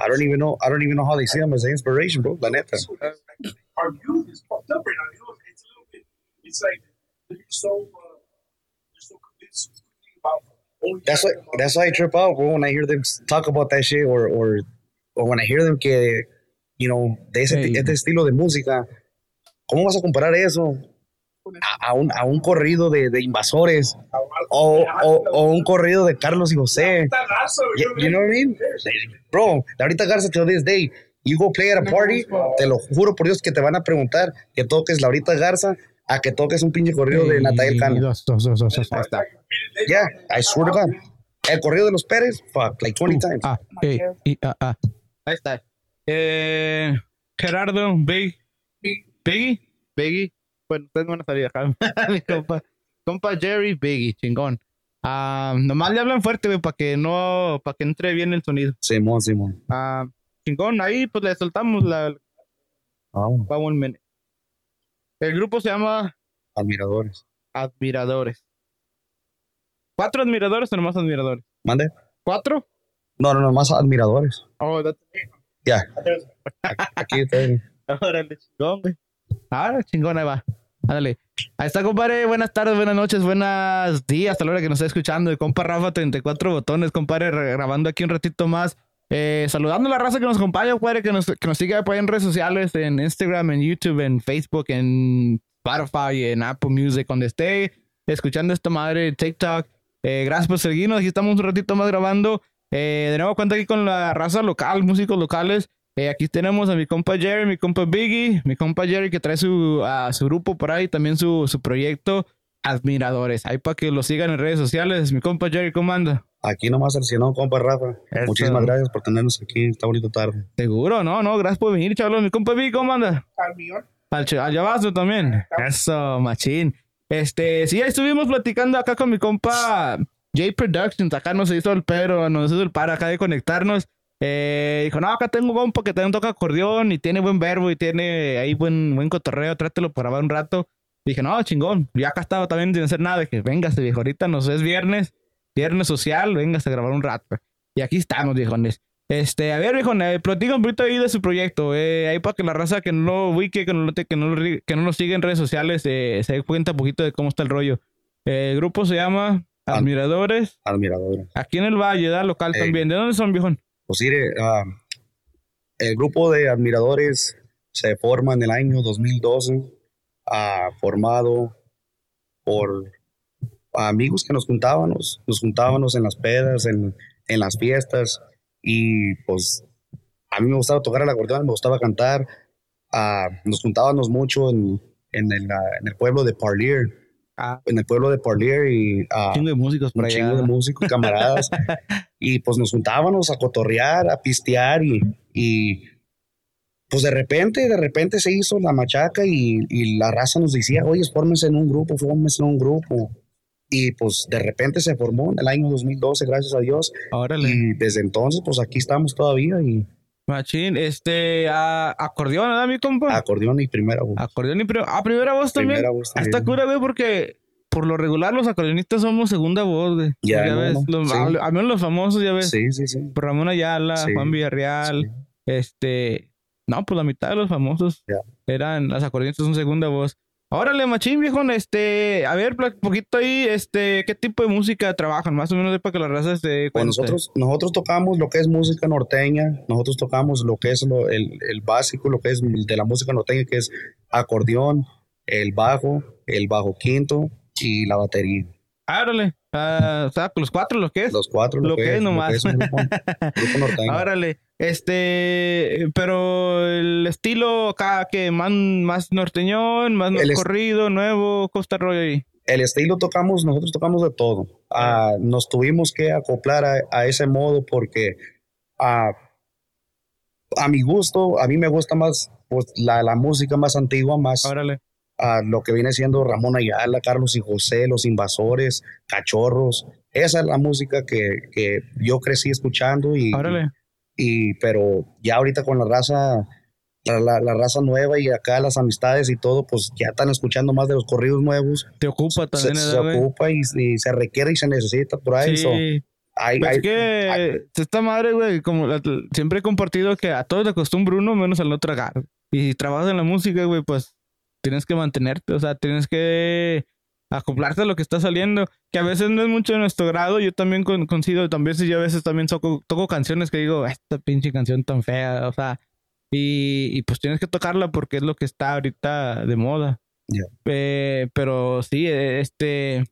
I don't even know. I don't even know how they see them as an inspiration, bro. La neta. Our youth is fucked up right now. You know, it's a little bit. It's like they're so. Uh, they're so convinced about. That's why. That's why I trip out, bro. When I hear them talk about that shit, or or or when I hear them que, you know, de ese Hey. este estilo de música. ¿Cómo vas a comparar eso a, a un, a un corrido de, de invasores o, o, o un corrido de Carlos y José? You, you know what I mean? Bro, ahorita Garza till this day, you go play at a party, te lo juro por Dios que te van a preguntar que toques Laurita Garza a que toques un pinche corrido de Natalia Cano. Dos, dos, dos, dos, dos, ahí está. Yeah, I swear to God. El corrido de los Pérez, fuck, like 20 times. Ah, ey, y, ah, ah. Ahí está. Eh, Gerardo, Big, Biggie, Biggie. Bueno, ustedes van a salir acá. Mi compa, compa Jerry, Biggie, chingón. Ah, nomás le hablan fuerte, güey, para que no, para que entre bien el sonido. Simón, Simón. Ah, chingón, ahí pues le soltamos la, Vamos, vamos un minute. El grupo se llama admiradores. Admiradores. ¿Cuatro admiradores o nomás admiradores? ¿Mande? ¿Cuatro? No, no, no, más admiradores. Oh, that's Ya. Aquí está. Órale, chingón, güey. Ahora, chingón, ahí va. Ándale. Ahí está, compadre. Buenas tardes, buenas noches, buenos días hasta la hora que nos está escuchando. Y compa Rafa, 34 botones, compadre, re- grabando aquí un ratito más. Eh, saludando a la raza que nos acompaña, compadre, que nos, que nos por ahí en redes sociales, en Instagram, en YouTube, en Facebook, en Spotify, en Apple Music, donde esté escuchando esta madre, TikTok. Eh, gracias por seguirnos. Aquí estamos un ratito más grabando. Eh, de nuevo, cuento aquí con la raza local, músicos locales. Eh, aquí tenemos a mi compa Jerry, mi compa Biggie, mi compa Jerry que trae su, a su grupo por ahí, también su, su proyecto Admiradores. Ahí para que lo sigan en redes sociales. Mi compa Jerry, ¿cómo anda? Aquí nomás el senado, compa Rafa. Eso. Muchísimas gracias por tenernos aquí. Está bonito tarde. Seguro, no, no, gracias por venir, chavos. Mi compa Biggie, ¿cómo anda? Al millón. Al, al llavazo también. Eso, machín. Este, sí, ahí estuvimos platicando acá con mi compa J Productions. Acá nos hizo el pero, nos hizo el para acá de conectarnos. Eh, dijo, no, acá tengo un compa que también toca acordeón y tiene buen verbo y tiene ahí buen, buen cotorreo. Trátelo por grabar un rato. Dije, no, chingón. Ya acá estaba también sin hacer nada. Dije, véngase, viejo. Ahorita nos es viernes, viernes social. Véngase a grabar un rato. Y aquí estamos, viejones. Este, a ver, viejo, eh, platica un poquito ahí de su proyecto. Eh, ahí para que la raza que no lo ubique, que no lo, que no lo, que no lo sigue en redes sociales, eh, se dé cuenta un poquito de cómo está el rollo. Eh, el grupo se llama Ad- Admiradores. Admiradores. Aquí en el Valle, ¿da? Local también. ¿De dónde son, viejo? Pues mire, ah, el grupo de admiradores se forma en el año 2012, ah, formado por amigos que nos juntábamos, nos juntábamos en las pedas, en, las fiestas, y pues a mí me gustaba tocar el acordeón, me gustaba cantar, ah, nos juntábamos mucho en, el, en el pueblo de Parlier, Ah. en el pueblo de Parlier, y ah, Chingo de músicos un allá. chingo de músicos, camaradas. y pues nos juntábamos a cotorrear, a pistear y, y pues de repente, de repente se hizo la machaca y, y la raza nos decía, oye, fórmense en un grupo, fórmense en un grupo. Y pues de repente se formó en el año 2012, gracias a Dios. Órale. Y desde entonces, pues aquí estamos todavía y Machín. Este, ah, acordeón, ¿verdad, mi compa? acordeón y primera voz. Acordeón y primera. Ah, primera voz también. Primera voz Hasta también. cura, güey, porque por lo regular los acordeonistas somos segunda voz, güey. Ya, no, ves. Los- sí. al, al menos los famosos, ya ves. Sí, sí, sí. Ramón Ayala, Sí, Juan Villarreal, sí. este. No, pues la mitad de los famosos eran las acordeonistas son segunda voz. Órale, machín, viejo, este, a ver, un poquito ahí, este, ¿qué tipo de música trabajan? Más o menos para que la raza se dé Pues nosotros, nosotros tocamos lo que es música norteña, nosotros tocamos lo que es lo- el, el básico, lo que es de la música norteña, que es acordeón, el bajo, el bajo quinto y la batería. Ah, órale, ah, o sea, con los cuatro, ¿lo que es? Los cuatro, Lo que es nomás. es un grupo, grupo norteño. Órale, este, pero el estilo acá que más, más norteñón, más El corrido, nuevo, costa ahí. El estilo tocamos, nosotros tocamos de todo. Ah, nos tuvimos que acoplar a, a ese modo porque ah, a mi gusto, a mí me gusta más pues, la, la música más antigua, más a lo que viene siendo Ramón Ayala, Carlos y José, Los Invasores, Cachorros. Esa es la música que, que yo crecí escuchando y, Órale. Y pero ya ahorita con la raza la, la- la raza nueva y acá las amistades y todo, pues ya están escuchando más de los corridos nuevos. Te ocupa Se, también, se ¿verdad, güey? ocupa y, y se requiere y se necesita por ahí. so, Sí. hay- Pues hay- es que esta madre, güey, como la- siempre he compartido que a todos le acostumbra uno menos al no tragar. Y si trabajas en la música, güey, pues tienes que mantenerte, o sea, tienes que acoplarte a lo que está saliendo, que a veces no es mucho de nuestro grado, yo también con, consigo, también yo a veces también toco, toco canciones que digo, esta pinche canción tan fea, o sea, y, y pues tienes que tocarla porque es lo que está ahorita de moda. Eh, pero sí, eh, este,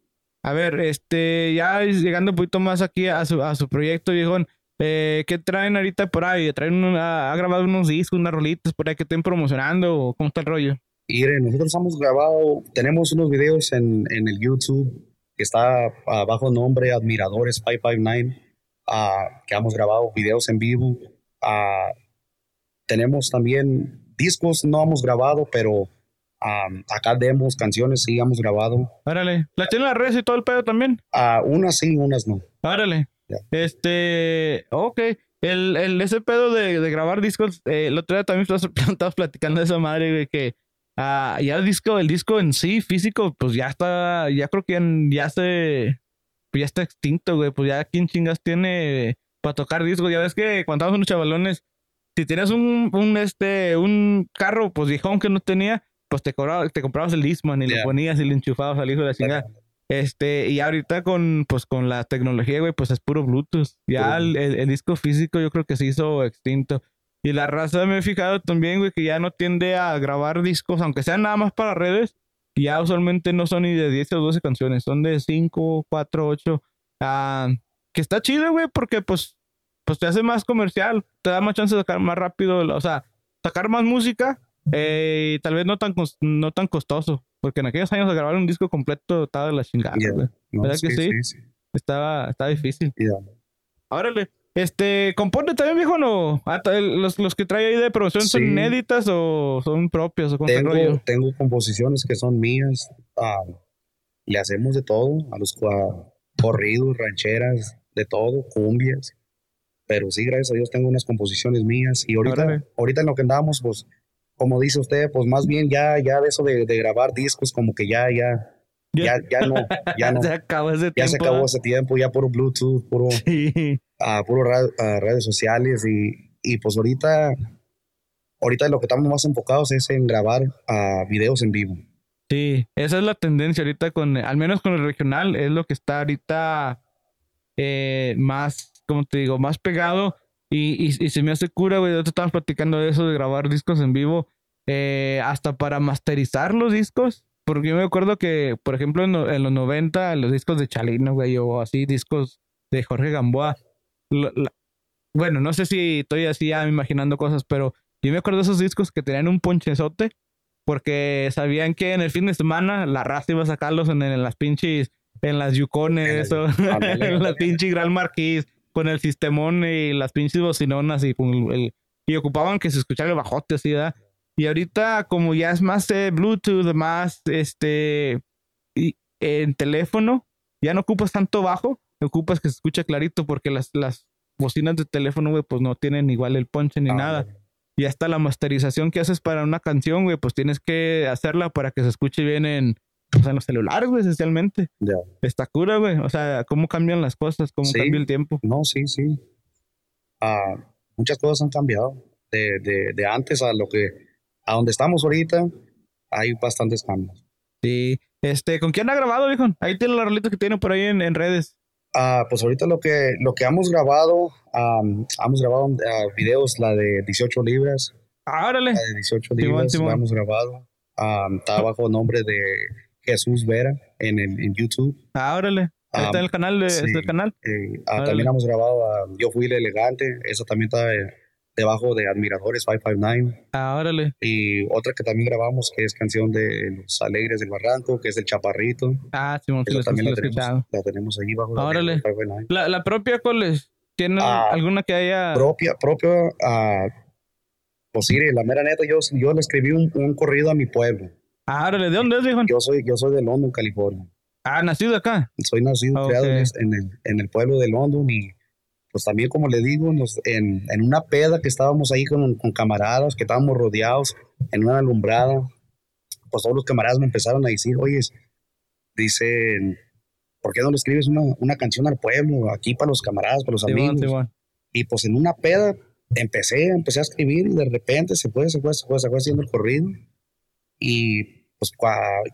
a ver, este, ya llegando un poquito más aquí a su, a su proyecto, viejón, eh, ¿qué traen ahorita por ahí? ¿Traen una- ha grabado unos discos, unas rolitas por ahí que estén promocionando o cómo está el rollo? Mire, nosotros hemos grabado, tenemos unos videos en, en el YouTube que está ah, bajo nombre Admiradores 559, ah, que hemos grabado videos en vivo. Ah, tenemos también discos, no hemos grabado, pero acá demos, canciones sí hemos grabado. Árale, ¿la tienen las redes y todo el pedo también? Ah, unas sí, unas no. Árale. Este, ok. El, el, ese pedo de, de grabar discos, eh, el otro día también estabas platicando de esa madre, güey, que ah, ya el disco, el disco en sí, físico, pues ya está, ya creo que ya, ya se, pues ya está extinto, güey, pues ya quién chingas tiene para tocar discos, ya ves que cuando estábamos unos chavalones, si tienes un, un, este, un carro, pues viejón que no tenía, pues te, cobraba- te comprabas el Discman y Ya. lo ponías y le enchufabas al hijo de la chingada. Este, y ahorita con, pues, con la tecnología, güey, pues es puro Bluetooth. Ya el, el- el disco físico yo creo que se hizo extinto. Y la raza me he fijado también, güey, que ya no tiende a grabar discos, aunque sean nada más para redes. y Ya usualmente no son ni de 10 o 12 canciones, son de 5, 4, 8. Ah, que está chido, güey, porque pues, pues te hace más comercial, te da más chance de sacar más rápido, o sea, sacar más música eh, y tal vez no tan, no tan costoso. Porque en aquellos años grabar un disco completo estaba de la chingada, güey. No, ¿Verdad que sí? sí. Estaba, estaba difícil. Ya. Órale. Este, ¿compone también, viejo, no? Ah, los, los que trae ahí de producción son Sí. inéditas o son propios o con Tengo, rollo? tengo composiciones que son mías. ah, le hacemos de todo, a los cua- corridos, rancheras, de todo, cumbias. Pero sí, gracias a Dios tengo unas composiciones mías. Y ahorita, Órale. ahorita en lo que andamos, pues, como dice usted, pues más bien ya, ya de eso de, de grabar discos, como que ya, ya, ya, ya no, ya no. se acabó ese Ya tiempo. se acabó ese tiempo, ya puro Bluetooth, puro, Sí. A puro ra- a redes sociales y, y pues ahorita, ahorita lo que estamos más enfocados es en grabar a videos en vivo. Sí, esa es la tendencia ahorita con, al menos con el regional, es lo que está ahorita eh, más, como te digo, más pegado y, y, se me hace cura, güey, ahorita estábamos platicando de eso, de grabar discos en vivo, eh, hasta para masterizar los discos, porque yo me acuerdo que, por ejemplo, en, en los 90, los discos de Chalino, güey, o así, discos de Jorge Gamboa, la- bueno, no sé si estoy así ya imaginando cosas, pero yo me acuerdo de esos discos que tenían un ponchezote porque sabían que en el fin de semana la raza iba a sacarlos en, en las pinches, en las yucones, En las- en la ándale. pinche Gran Marquís, con el sistemón y las pinches bocinonas y, con el- y ocupaban que se escuchara el bajote así, ¿verdad? Y ahorita como ya es más eh, Bluetooth, más este, y en teléfono, ya no ocupas tanto bajo, ocupas que se escuche clarito porque las, las bocinas de teléfono, güey, pues no tienen igual el ponche ni Ah, nada. Y hasta la masterización que haces para una canción, güey, pues tienes que hacerla para que se escuche bien en, sea, en los celulares, güey, esencialmente. Ya. Está cura, güey. O sea, cómo cambian las cosas, cómo Sí. cambia el tiempo. No, sí, sí. Ah, muchas cosas han cambiado. De, de, de antes a lo que, a donde estamos ahorita, hay bastantes cambios. Sí. Este, ¿con quién ha grabado, viejo? Ahí tiene la rolita que tiene por ahí en, en redes. Ah, pues ahorita lo que, lo que hemos grabado, am, hemos grabado ah, videos, la de 18 libras, Ah, órale. la de 18 Simón, libras, la hemos grabado. Am, está bajo nombre de Jesús Vera en, el, en YouTube. Ah. Ahí Ah, está en el canal de, sí. está el canal. Eh, ah, también hemos grabado a Yo Fui el Elegante, eso también está eh, debajo de Admiradores 559. Ah, órale. Y otra que también grabamos, que es canción de Los Alegres del Barranco, que es El Chaparrito. Ah, sí, lo, sí también la tenemos, la tenemos ahí bajo de Órale. Admiradores 559. La, la propia Coles, ¿tiene Ah, alguna que haya? Propia, propia, ah, Pues sí, la mera neta, yo, yo le escribí un, un corrido a mi pueblo. Ah, órale, ¿de dónde es, viejo? Yo soy, yo soy de London, California. Ah, nacido acá. Soy nacido, Ah, criado en, ok. es- en el, en el pueblo de London y pues también como le digo, nos- en, en una peda que estábamos ahí con, con camaradas, que estábamos rodeados en una alumbrada, pues todos los camaradas me empezaron a decir, oye, dicen, ¿por qué no le escribes una, una canción al pueblo, aquí para los camaradas, para los Simón, amigos? Simón. Y pues en una peda empecé, empecé a escribir y de repente se fue, se fue, se fue, se fue haciendo el corrido. Y pues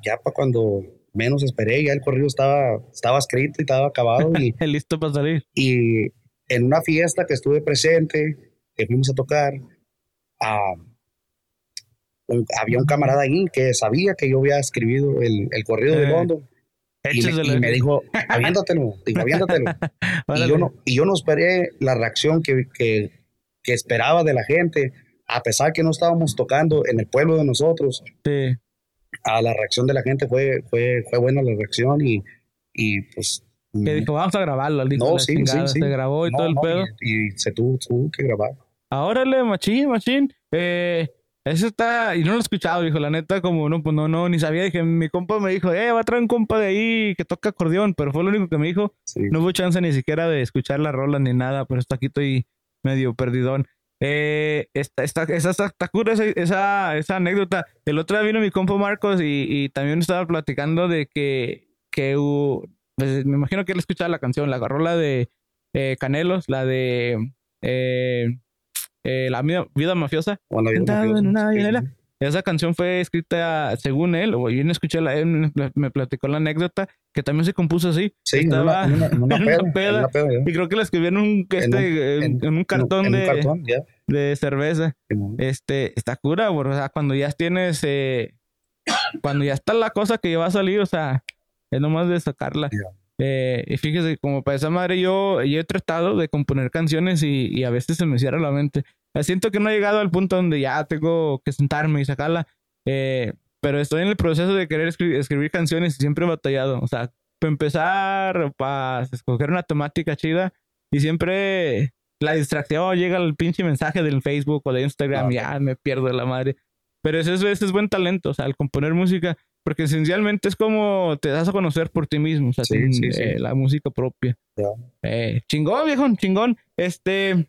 ya para cuando menos esperé, ya el corrido estaba, estaba escrito y estaba acabado. Y, Listo para salir. y en una fiesta que estuve presente, que fuimos a tocar, un- había un camarada ahí que sabía que yo había escribido el, el corrido de Eh, London. Y me, y me dijo, aviéntatelo, digo, aviéntatelo. Y yo, no, y yo no esperé la reacción que, que, que esperaba de la gente, a pesar que no estábamos tocando en el pueblo de nosotros, Sí. a la reacción de la gente fue, fue, fue buena la reacción y, y pues... Que dijo, vamos a grabarlo. Dijo, No, sí, chingada, sí, sí. Se grabó y no, todo el no, pedo. Y, y se tuvo, tuvo que grabar. Ahora le, machín, machín. Eh, eso está, y no lo he escuchado, dijo, la neta, como no, pues no, no, ni sabía. Dije, mi compa me dijo, eh, va a traer un compa de ahí que toca acordeón, pero fue lo único que me dijo. Sí. No hubo chance ni siquiera de escuchar la rola ni nada, pero está aquí estoy medio perdidón. Eh, esta, esta, esa, está cura esa, esa, esa anécdota. El otro día vino mi compa Marcos y, y también estaba platicando de que, que pues, me imagino que él escuchaba la canción, la rola de eh, Canelos, la de eh, eh, La vida, vida mafiosa. Bueno, llanera. sí. Esa canción fue escrita, según él, o yo no escuché la, él me- platicó la anécdota, que también se compuso así. Sí, Estaba- en una, en una en una peda, en una peda, ya. Y creo que la escribió en un, este, en, un cartón, de, un cartón, ya. de cerveza. Este, está cura, bro. O sea, cuando ya tienes, eh, cuando ya está la cosa que va a salir, o sea, es nomás de sacarla. Eh, y fíjese, como para esa madre, yo, yo he tratado de componer canciones y, y a veces se me cierra la mente. Eh, Siento que no he llegado al punto donde ya tengo que sentarme y sacarla. eh, pero estoy en el proceso de querer escri- escribir canciones y siempre he batallado. O sea, para empezar, para escoger una temática chida y siempre la distracción llega el pinche mensaje del Facebook o de Instagram, Ah, ya me pierdo la madre. Pero eso es, ese es buen talento, o sea, el componer música, porque esencialmente es como te das a conocer por ti mismo, o sea, Sí, sin, sí, sí. eh, la música propia. Eh, chingón, viejo, chingón. Este,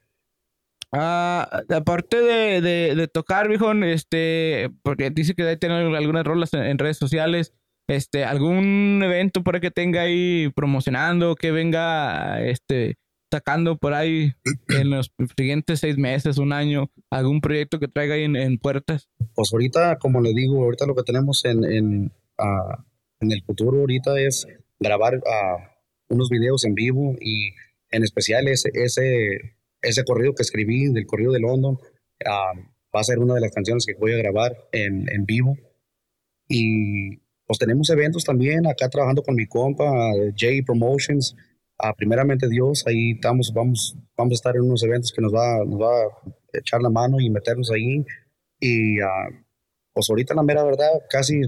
ah, aparte de, de, de tocar, viejo, este, porque dice que tiene algunas rolas en, en redes sociales, este, algún evento por ahí que tenga ahí promocionando, que venga, este, sacando por ahí en los siguientes seis meses, un año, algún proyecto que traiga ahí en, en puertas. Pues ahorita, como le digo, ahorita lo que tenemos en, en, ah, en el futuro ahorita es grabar ah, unos videos en vivo y en especial ese, ese, ese corrido que escribí del corrido de London ah, va a ser una de las canciones que voy a grabar en, en vivo. Y pues tenemos eventos también acá trabajando con mi compa, J Promotions. Ah, primeramente Dios, ahí estamos, vamos, vamos a estar en unos eventos que nos va, nos va a echar la mano y meternos ahí. Y ah, pues ahorita la mera verdad, casi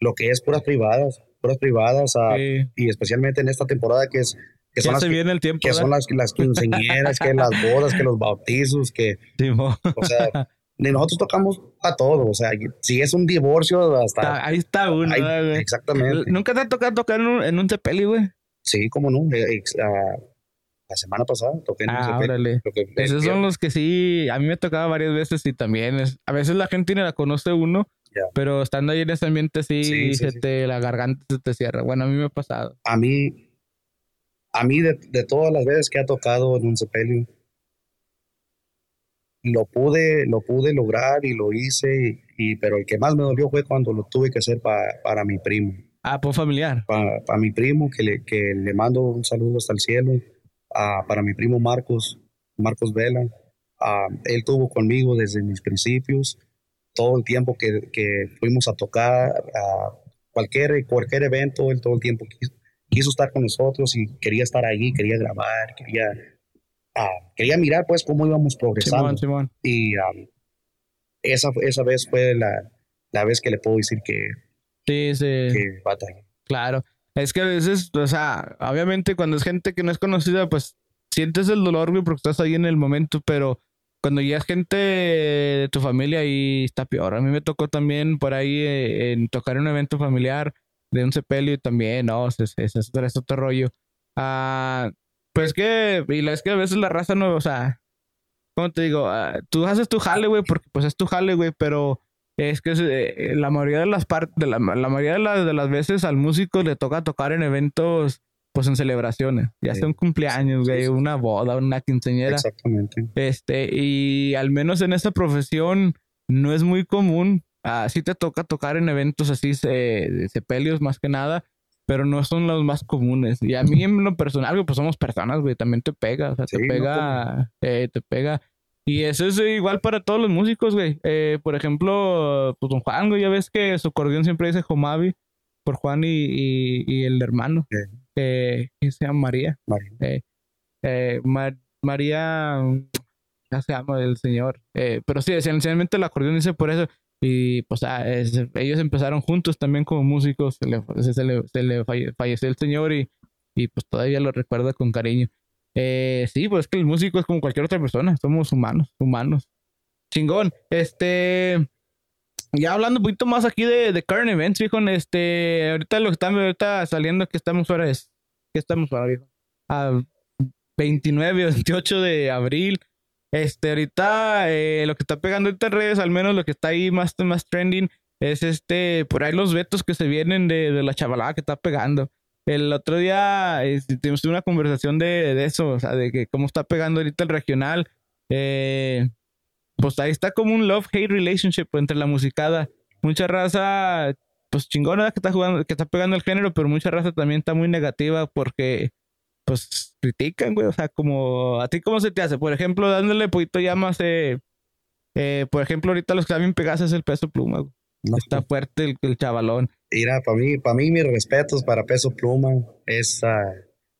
lo que es puras privadas, puras privadas, ah, Eh, y especialmente en esta temporada que es que son las, viene el tiempo. que son las, las quinceañeras, que las bodas, que los bautizos, que, Simón. o sea, nosotros tocamos a todo, o sea, si es un divorcio, hasta... Está- ahí está uno, ahí- exactamente. ¿Nunca te ha tocado tocar en un, en un Cepeli, güey? Sí, como no. eh, la semana pasada toqué en Ah, órale. lo que- Esos son los que sí, a mí me tocaba varias veces y también es, a veces la gente ni la conoce uno, pero estando ahí en ese ambiente sí, se sí. te, la garganta se te cierra. Bueno, a mí me ha pasado. a mí, a mí de, de todas las veces que ha tocado en un sepelio, lo pude, lo pude lograr y lo hice, y, y- pero el que más me dolió fue cuando lo tuve que hacer pa- para mi primo, Ah, por familiar. para mi primo, que le, que le mando un saludo hasta el cielo, ah, para mi primo Marcos, Marcos Vela, ah, él tuvo conmigo desde mis principios, todo el tiempo que, que fuimos a tocar, a cualquier, cualquier evento, él todo el tiempo quiso, quiso estar con nosotros y quería estar ahí, quería grabar, quería, ah, quería mirar pues cómo íbamos progresando. Simón, Simón. Y ah, esa, esa vez fue la, la vez que le puedo decir que, Sí, sí, que claro. Es que a veces, o sea, obviamente cuando es gente que no es conocida, pues sientes el dolor, güey, porque estás ahí en el momento, pero cuando ya es gente de tu familia y está peor. A mí me tocó también por ahí eh, en tocar un evento familiar de un sepelio también, no, es, es otro rollo. Ah, pues que, y la es que a veces la raza no, o sea, ¿cómo te digo? Ah, tú haces tu jale, güey, porque pues es tu jale, güey, pero es que eh, la mayoría de las partes, la, la mayoría de, las de las veces al músico le toca tocar en eventos, pues en celebraciones, ya Sí. sea un cumpleaños, Sí, güey, sí. una boda, una quinceañera. Exactamente. Este, y al menos en esta profesión no es muy común. Así te toca tocar en eventos así, se- sepelios más que nada, pero no son los más comunes. Y a mí en lo personal, pues somos personas, güey, también te pega, o sea, te Sí, no, pega, eh, te pega. Y eso es igual para todos los músicos, güey. Eh, por ejemplo, pues don Juan, güey, ya ves que su acordeón siempre dice Jomavi por Juan y, y- y el hermano, Sí. eh, que se llama María. María. Eh, eh, Ma- María, mm, ya se llama el señor. Eh, pero sí, esencialmente el acordeón dice por eso. Y pues ah, es- ellos empezaron juntos también como músicos. Se le, se, se le, se le falle- falleció el señor y, y pues todavía lo recuerda con cariño. Eh, sí, pues es que el músico es como cualquier otra persona. Somos humanos, humanos. Chingón. Este. Ya hablando un poquito más aquí de, de current events, viejo. Este. Ahorita lo que está ahorita saliendo que estamos ahora es. que estamos ahora, viejo? A 29 o 28 de abril. Este, ahorita eh, lo que está pegando ahorita en redes, al menos lo que está ahí más, más trending, es este, por ahí los vetos que se vienen de, de la chavalada que está pegando. El otro día eh, tuvimos una conversación de, eso, o sea, de que cómo está pegando ahorita el regional. Eh, pues ahí está como un love-hate relationship entre la musicada. Mucha raza, pues chingona que está jugando, que está pegando el género, pero mucha raza también está muy negativa porque, pues, critican, güey. O sea, como, ¿a ti cómo se te hace? Por ejemplo, dándole poquito ya más, eh, eh, por ejemplo, ahorita los que están bien pegados es el peso pluma, güey. No, Está fuerte el, el chavalón. Mira, para mí, para mí mis respetos para Peso Pluma. Es, ah,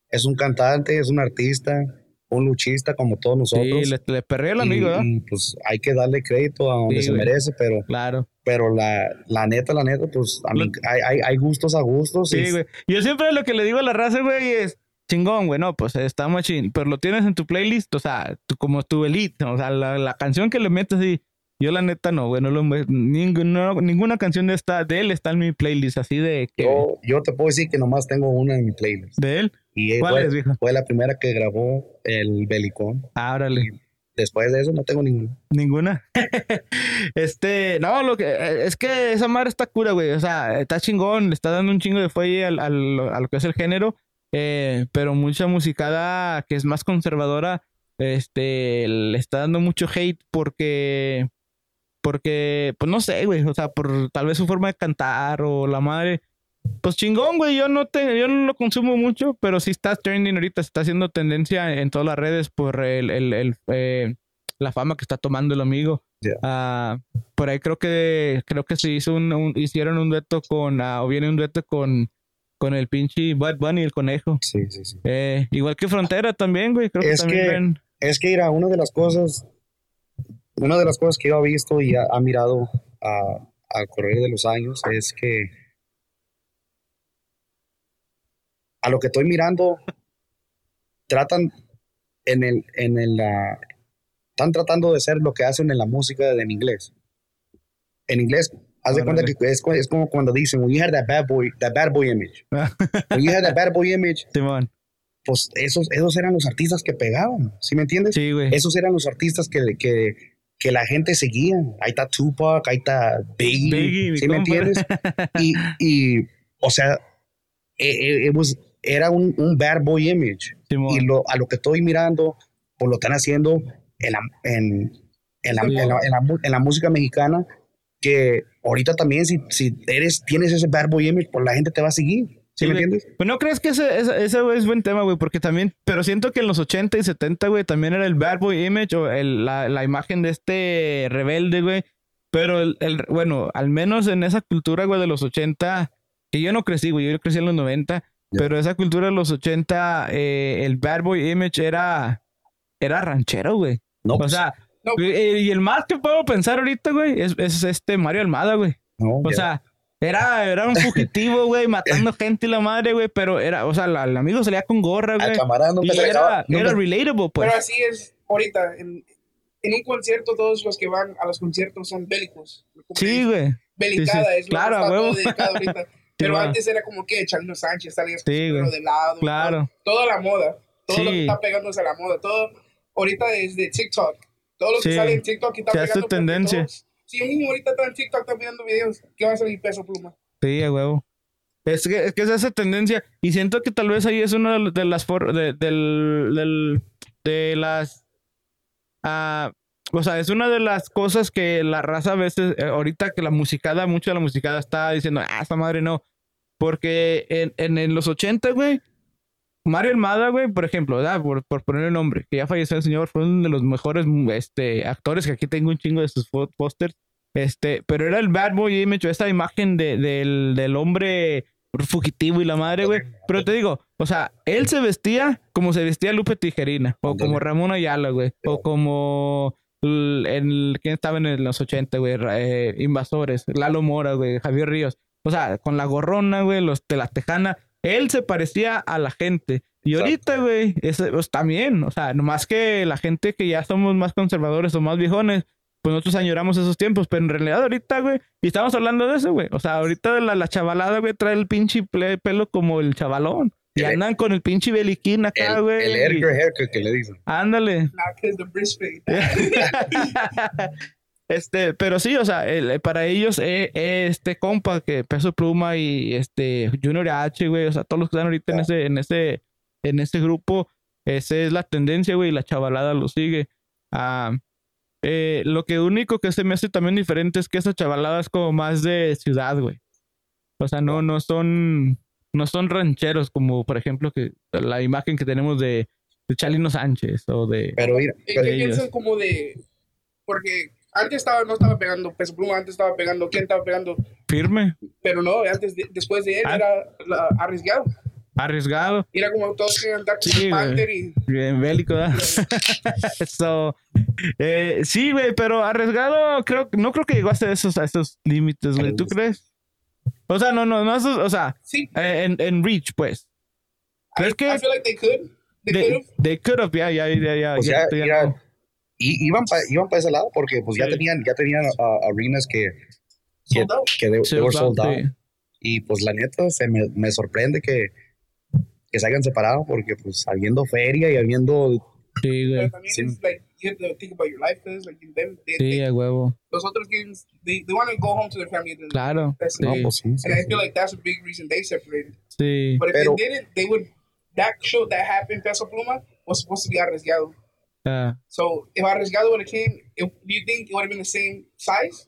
es un cantante, es un artista, un luchista como todos nosotros. Sí, le, le Y- amigo, y, pues hay que darle crédito a donde Sí, se merece, pero, Claro. pero la, la neta, la neta, pues a mí, hay, hay, hay gustos a gustos. y- Sí, güey. Yo siempre lo que le digo a la raza, güey, es chingón, güey, no, pues está machín, pero lo tienes en tu playlist, o sea, tu- como tu elite, o sea, la, la canción que le metes así, yo la neta no, güey, no lo ninguna, ninguna canción de esta de él está en mi playlist, así de que Yo, yo te puedo decir que nomás tengo una en mi playlist. de él. Y ¿Cuál fue, es, viejo? fue la primera que grabó el Belicón. Ah, órale. Después de eso no tengo ninguna. Ninguna. este, no, lo que eh, es que esa madre está cura, güey. O sea, está chingón, le está dando un chingo de fuelle al, al- a lo que es el género. eh, pero mucha musicada que es más conservadora, este, le está dando mucho hate porque, porque, pues no sé, güey. O sea, por tal vez su forma de cantar o la madre. Pues chingón, güey. Yo no te, yo no lo consumo mucho, pero sí está trending ahorita, está haciendo tendencia en todas las redes por el, el, el, eh, la fama que está tomando el amigo. Ya. Ah, por ahí creo que creo que se hizo un, un- hicieron un dueto con ah, o viene un dueto con con el pinche Bad Bunny el conejo. Sí, sí, sí. Eh, igual que Frontera también, güey. Creo que Es también que- ven- Es que, mira, una de las cosas, una de las cosas que yo he visto y ha, mirado al correr de los años es que a lo que estoy mirando, tratan en el, en el, ah, están tratando de ser lo que hacen en la música en inglés. En inglés, haz de cuenta que es, es como cuando dicen, when you had that bad boy, that bad boy image. When you had that bad boy image, Simón. pues esos, esos eran los artistas que pegaban, ¿sí me entiendes? Sí, güey. Esos eran los artistas que, que, que la gente seguía. Ahí está Tupac, ahí está Biggie, Biggie, ¿sí me entiendes? Y, y, o sea, eh, eh, it was- era un, un bad boy image. Simón. Y lo, a lo que estoy mirando, pues lo están haciendo en la, en, en la, en la- en la mu- en la música mexicana, que ahorita también si, si eres, tienes ese bad boy image, pues la gente te va a seguir. ¿Sí, me entiendes? Pues no crees que ese, ese, ese, güey, es buen tema, güey, porque también, pero siento que en los 80 y 70, güey, también era el bad boy image o el- la, la imagen de este rebelde, güey. Pero el, el- bueno, al menos en esa cultura, güey, de los 80, que yo no crecí, güey, yo crecí en los 90, pero esa cultura de los 80, eh, el bad boy image era, era ranchero, güey. No, O pues, sea, No. y el más que puedo pensar ahorita, güey, es, es este Mario Almada, güey. no, O ya. sea, era, era un fugitivo, güey, matando gente y la madre, güey, pero era, o sea, la- el amigo salía con gorra, güey. Y le acaba- era, era relatable, pues. Pero así es ahorita. En, en un concierto todos los que van a los conciertos son bélicos. Sí, güey. Belicada Sí, sí. es lo Claro, que a está todo huevo. dedicado ahorita. Pero va. antes era como que Chalino Sánchez salía con Sí, su de lado. Claro. Todo, toda la moda. Todo lo que Sí. está pegándose a la moda. Todo ahorita es de TikTok. Todo lo que Sí. sale en TikTok y está Se hace pegando tendencia. todos- Si un niño ahorita está en TikTok está viendo videos, ¿qué va a salir peso pluma? Sí, a huevo. Es que, es que es esa tendencia. Y siento que tal vez ahí es una de las for- de, del, del- de las ah, o sea, es una de las cosas que la raza a veces, eh, ahorita que la musicada, mucho de la musicada está diciendo, ah, esta madre no. Porque en, en, en los 80, güey, Mario Almada, güey, por ejemplo, ¿verdad? Por, por poner el nombre, que ya falleció el señor, fue uno de los mejores este, actores, que aquí tengo un chingo de sus pósters. Este, pero era el bad boy image, esta imagen de, del, del hombre fugitivo y la madre, güey. Pero te digo, o sea, él se vestía como se vestía Lupe Tijerina, o como Ramón Ayala, güey, o como el, el- ¿quién estaba en los 80, güey? Eh, Invasores, Lalo Mora, güey, Javier Ríos. O sea, con la gorrona, güey, los de la tejana. Él se parecía a la gente. Y Exacto. ahorita, güey, es, pues, también, o sea, nomás que la gente que ya somos más conservadores o más viejones, pues nosotros añoramos esos tiempos, pero en realidad ahorita, güey, y estamos hablando de eso, güey. O sea, ahorita la, la chavalada, güey, trae el pinche ple- pelo como el chavalón. Y El- andan con el pinche beliquín acá, El, güey. el y- Edgar haircut que le dicen. Ándale. Este, pero sí, o sea, el- para ellos, eh, eh, este compa que Peso Pluma y este Junior H, güey, o sea, todos los que están ahorita en ese, en ese, en ese grupo, esa es la tendencia, güey, y la chavalada lo sigue. Ah, eh, lo que único que se me hace también diferente es que esa chavalada es como más de ciudad, güey. O sea, no, no son, no son rancheros como, por ejemplo, que la imagen que tenemos de, de Chalino Sánchez o de... Pero mira, ¿Qué pero- qué ellos. piensan como de...? Porque antes estaba, no estaba pegando peso pluma, antes estaba pegando, ¿quién estaba pegando? Firme, Pero no, antes, de- después de él Ah. era la- arriesgado. arriesgado. Era como todos querían andar con Sí. Panther y... Bien bélico, ¿verdad? So, eh, sí, güey, pero arriesgado, creo, no creo que llegó hasta esos, a esos límites, güey. ¿Tú crees? O sea, no, no, no, esos- o sea, Sí, eh, en, en Reach, pues. ¿Crees I, que I feel like they could. They, they, could they could have, ya, ya, ya, ya. Pues ya, ya, ya mira, no. Y, iban para iban pa ese lado porque pues ya tenían ya tenían arenas que que, que they, they were Sold sold out, out. sí. y pues la neta se me, me sorprende que que se hayan separado porque pues habiendo feria y habiendo Sí, güey. Sí. you have to think about your life, cause like them, they, Sí, they- a huevo. los otros games, they, they want to go home to their family. and- Claro. That's Sí, no pues sí, sí, And I sí. feel like that's a big reason they separated. sí. But if Pero- they didn't, they would. That show that happened, Peso Pluma, was supposed to be arriesgado. Ah. So if arriesgado would have came, it, do you think it would have been the same size?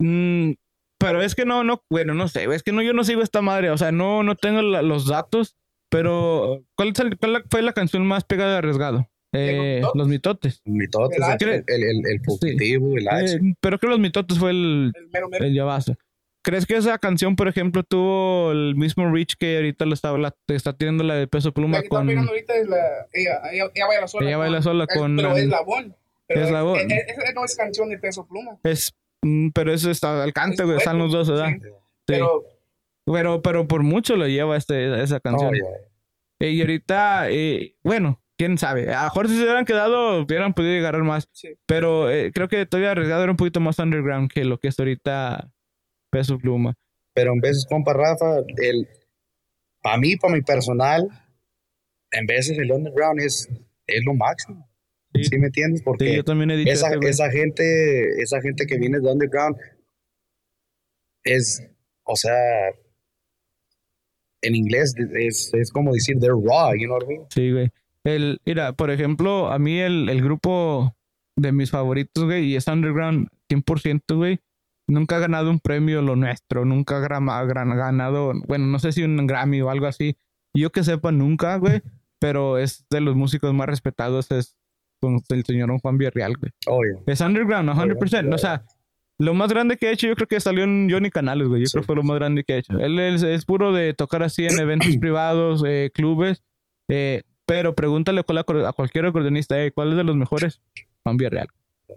Mm, pero es que no, no, bueno, no sé, es que no, yo no sigo esta madre, o sea, no, no tengo la- los datos, pero ¿cuál, es el- cuál fue la canción más pegada de arriesgado? Eh, mitotes? los mitotes. Mitotes, el, el, el, el fugitivo, el H. Eh, pero creo que los mitotes fue el, El mero mero. el llavazo. ¿Crees que esa canción, por ejemplo, tuvo el mismo reach que ahorita lo está, la, está teniendo la de peso pluma La que está con pegando ahorita es la. Ella, ella, ella baila sola. Ella baila sola es- con Pero el- es la bon. Pero Eslabón. es- es- Esa no es canción de Peso Pluma. es mm, pero eso está al cante, Es güey, están los dos, ¿verdad? sí. Sí. Pero Pero, pero por mucho lo lleva este, esa canción. Oh, yeah. Y ahorita, eh, bueno, quién sabe. A lo mejor si se hubieran quedado, hubieran podido agarrar más. sí. Pero eh, creo que todavía arriesgado era un poquito más underground que lo que es ahorita Peso Pluma. Pero en veces, compa Rafa, el, para mí, para mi personal, en veces el underground es, es lo máximo. Sí. ¿Sí, me entiendes? Sí, Porque yo también he dicho esa gente, esa gente que viene de underground es, o sea, en inglés es, es como decir they're raw, you know what I mean? Sí, güey. El, mira, por ejemplo, a mí el, el grupo de mis favoritos, güey, y es underground 100%, güey. Nunca ha ganado un premio lo nuestro, nunca ha ganado, bueno, no sé si un Grammy o algo así. Yo que sepa, nunca, güey, pero es de los músicos más respetados, es con el señor Juan Villarreal, güey. Oh, yeah. Es underground, 100%. O sea, lo más grande que ha hecho, yo creo que salió en Johnny Canales, güey. Yo Sí. creo que fue lo más grande que ha hecho. Él es, es puro de tocar así en eventos privados, eh, clubes. eh, pero pregúntale a, cual- a cualquier acordeonista, eh, ¿cuál es de los mejores? Juan Villarreal.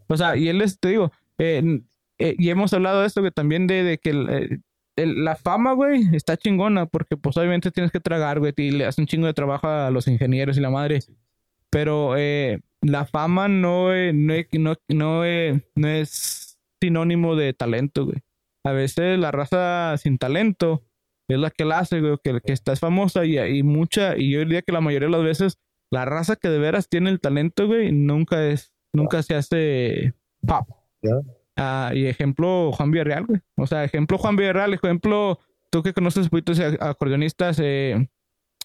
O sea, y él es, te digo, eh, eh, y hemos hablado de esto que también de, de que el, eh, el- la fama, güey, está chingona, porque pues obviamente tienes que tragar, güey, y le hace un chingo de trabajo a los ingenieros y la madre. Pero eh, la fama no, es- no, no, no, es- no es sinónimo de talento, güey. A veces la raza sin talento es la que la hace, güey, que, que está es famosa y, y mucha, y yo diría que la mayoría de las veces la raza que de veras tiene el talento, güey, nunca es, nunca se hace pop. Ya. Ah, y ejemplo, Juan Villarreal, güey. O sea, ejemplo, Juan Villarreal, ejemplo, tú que conoces un poquito de acordeonistas, eh,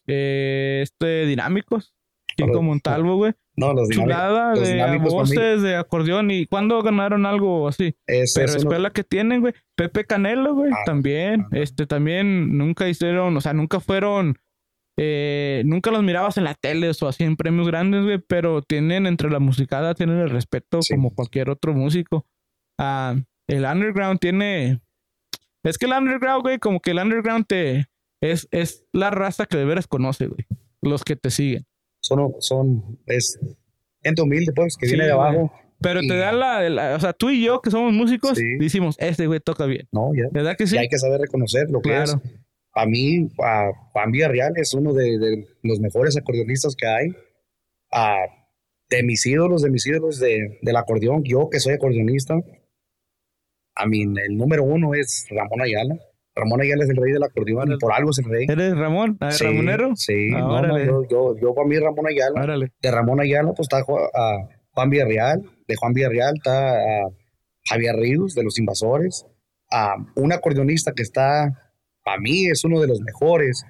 eh, este, dinámicos, Chico. Montalvo, güey. No, los. Chulada los de voces, de acordeón. ¿Y cuándo ganaron algo así? es, Pero es es uno- la que tienen, güey. Pepe Canelo, güey, Ah, también. ah. Este, también nunca hicieron, o sea, nunca fueron, eh, nunca los mirabas en la tele o así en premios grandes, güey, pero tienen entre la musicada, tienen el respeto Sí. como cualquier otro músico. Ah, el underground tiene, es que el underground, güey, como que el underground te, es, es la raza que de veras conoce, güey. Los que te siguen. son, son, es gente humilde, pues, que Sí, viene de güey. abajo. Pero te da la, la- o sea, tú y yo que somos músicos, Sí. decimos, este güey toca bien. No, ya. ¿Verdad que sí? Y hay que saber reconocer lo que Claro. es. A mí, a Juan Villarreal es uno de, de los mejores acordeonistas que hay. A, de mis ídolos, de mis ídolos de, del acordeón, yo que soy acordeonista, a mí el número uno es Ramón Ayala. Ramón Ayala es el rey del acordeón y por algo es el rey. ¿Eres Ramón? ¿Ah, Sí, ¿Ramonero? Sí, Ah, no, no, yo, yo, yo para mí Ramón Ayala. Órale. De Ramón Ayala, pues está Ju- a Juan Villarreal. De Juan Villarreal está a Javier Ríos, de Los Invasores. A un acordeonista que está, para mí, es uno de los mejores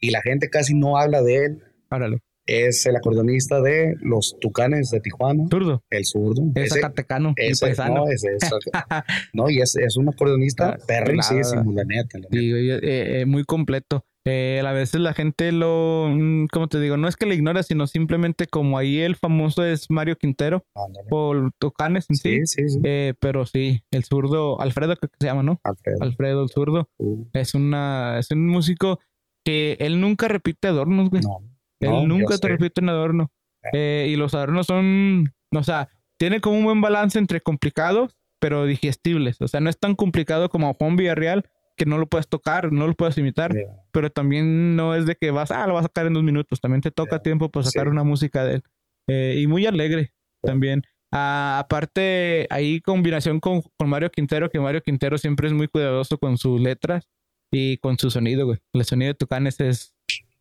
y la gente casi no habla de él. Órale. Es el acordeonista de Los Tucanes de Tijuana, Zurdo. el zurdo. Es Ese- zacatecano ese- paisano. no, ese es, no, y es, es un acordeonista Ah, perrísimo, la neta. la neta. Eh, eh, muy completo. Eh, a veces la gente lo, mm, ¿cómo te digo? No es que le ignora, sino simplemente como ahí el famoso es Mario Quintero Ándale. o Tucanes en sí. Sí, sí, sí. Eh, pero sí, el zurdo, Alfredo creo que se llama, ¿no? Alfredo. Alfredo el zurdo. Uh, Es una, es un músico que él nunca repite adornos, güey. no, Él No, nunca yo te repite un adorno. Eh, y los adornos son, o sea, tiene como un buen balance entre complicados, pero digestibles. O sea, no es tan complicado como Juan Villarreal, que no lo puedes tocar, no lo puedes imitar, Yeah. pero también no es de que vas, ah, lo vas a sacar en dos minutos. También te toca Yeah. tiempo para sacar Sí. una música de él. Eh, y muy alegre también. Ah, aparte, ahí combinación con, con Mario Quintero, que Mario Quintero siempre es muy cuidadoso con sus letras y con su sonido, güey. El sonido de Tucanes es.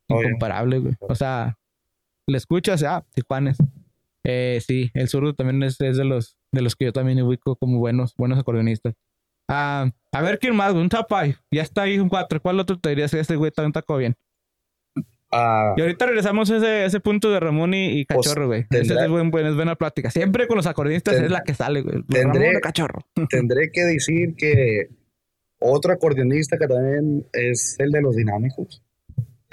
Incomparable, güey. O sea, le escuchas, ah, Tijuanes. Eh, sí, el zurdo también es, es de los de los que yo también ubico como buenos, buenos acordeonistas. Ah, a ver quién más, un five. Ya está ahí un cuatro. ¿Cuál otro te dirías que este güey también tocó bien? Ah, Y ahorita regresamos a ese, ese punto de Ramón y, y Pues, Cachorro, güey. Ese tendrá- es, buen, buen- es buena plática. Siempre con los acordeonistas Ten- es la que sale, güey. Tendré- Ramón o Cachorro. tendré que decir que otro acordeonista que también es el de los dinámicos.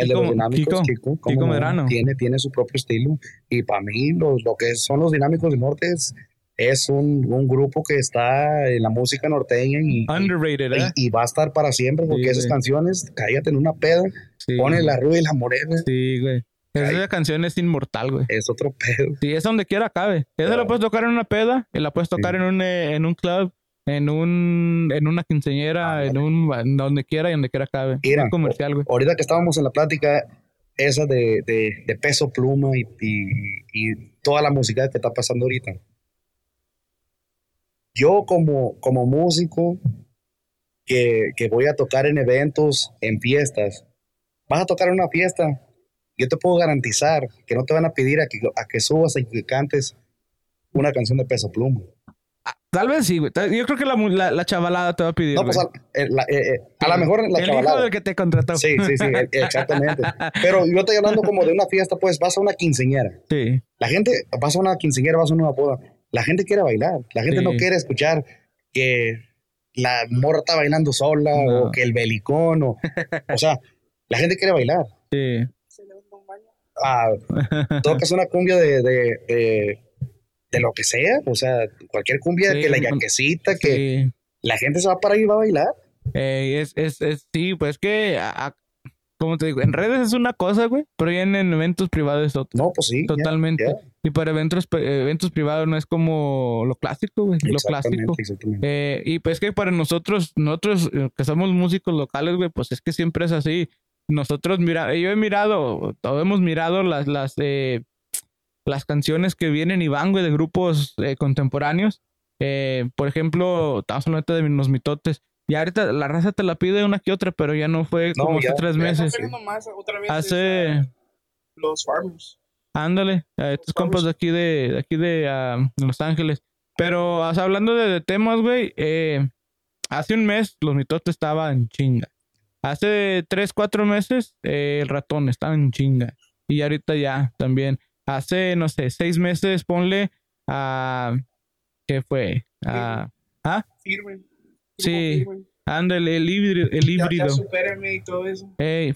El Kiko- los dinámicos, Kiko- Medrano. Tiene, tiene su propio estilo. Y para mí, los, lo que son los dinámicos del norte es, es un, un grupo que está en la música norteña y, Underrated, ¿eh? y, y va a estar para siempre porque Sí, esas güey. canciones, cállate en una peda, Sí, pone la rubia y la morena, Sí, güey. Esa canción es inmortal, güey. es otro pedo. Sí, es donde quiera cabe. Esa la Claro. puedes tocar en una peda, y la puedes tocar Sí. en un eh, en un club, en un en una quinceañera, en un en donde quiera y donde quiera cabe. Mira, comercial, güey. Ahorita que estábamos en la plática, esa de, de- de peso pluma y, y- y toda la música que está pasando ahorita. Yo como, como músico que, que voy a tocar en eventos, en fiestas, vas a tocar en una fiesta, yo te puedo garantizar que no te van a pedir a que, a que subas y que cantes una canción de peso pluma. Tal vez sí, güey. Yo creo que la, la, la chavalada te va a pedir. No, pues a, eh, la- eh, eh, a lo mejor la El hijo del que te contrató. Sí, sí, sí, exactamente. Pero yo estoy hablando como de una fiesta, pues vas a una quinceñera. Sí. La gente, vas a una quinceañera, vas a una boda. La gente quiere bailar. La gente Sí. no quiere escuchar que la morra está bailando sola No. o que el belicón o... O sea, la gente quiere bailar. Sí. Ah, tocas una cumbia de, de, de, de lo que sea. O sea, cualquier cumbia, Sí, que la yaquecita, que Sí. la gente se va para ahí y va a bailar. Eh, es, es, es, sí, pues que, a- como te digo, en redes es una cosa, güey, pero ya en, en eventos privados es otra. No, pues sí. Totalmente. Y para eventos, eventos privados no es como lo clásico, güey. Lo clásico. Eh, y pues que para nosotros, nosotros eh, que somos músicos locales, güey, pues es que siempre es así. Nosotros, mira, yo he mirado, o hemos mirado las, las, eh, las canciones que vienen y van, güey, de grupos eh, contemporáneos. Eh, por ejemplo, estamos hablando de los mitotes. Y ahorita la raza te la pide una que otra, pero ya no fue No, como ya- hace tres meses. más otra vez Hace, esta- los farmers. ándale, a estos compas de aquí de, de aquí de, de Los Ángeles. Pero o sea, hablando de, de temas, güey, eh, hace un mes los mitotes estaban en chinga. Hace tres, cuatro meses eh, el ratón estaba en chinga. Y ahorita ya también. Hace, no sé, seis meses, ponle a... ¿Qué fue? A, Firme. Sí. Firme. ándale, el híbrido. El Ya, híbrido. ya supérame y todo eso.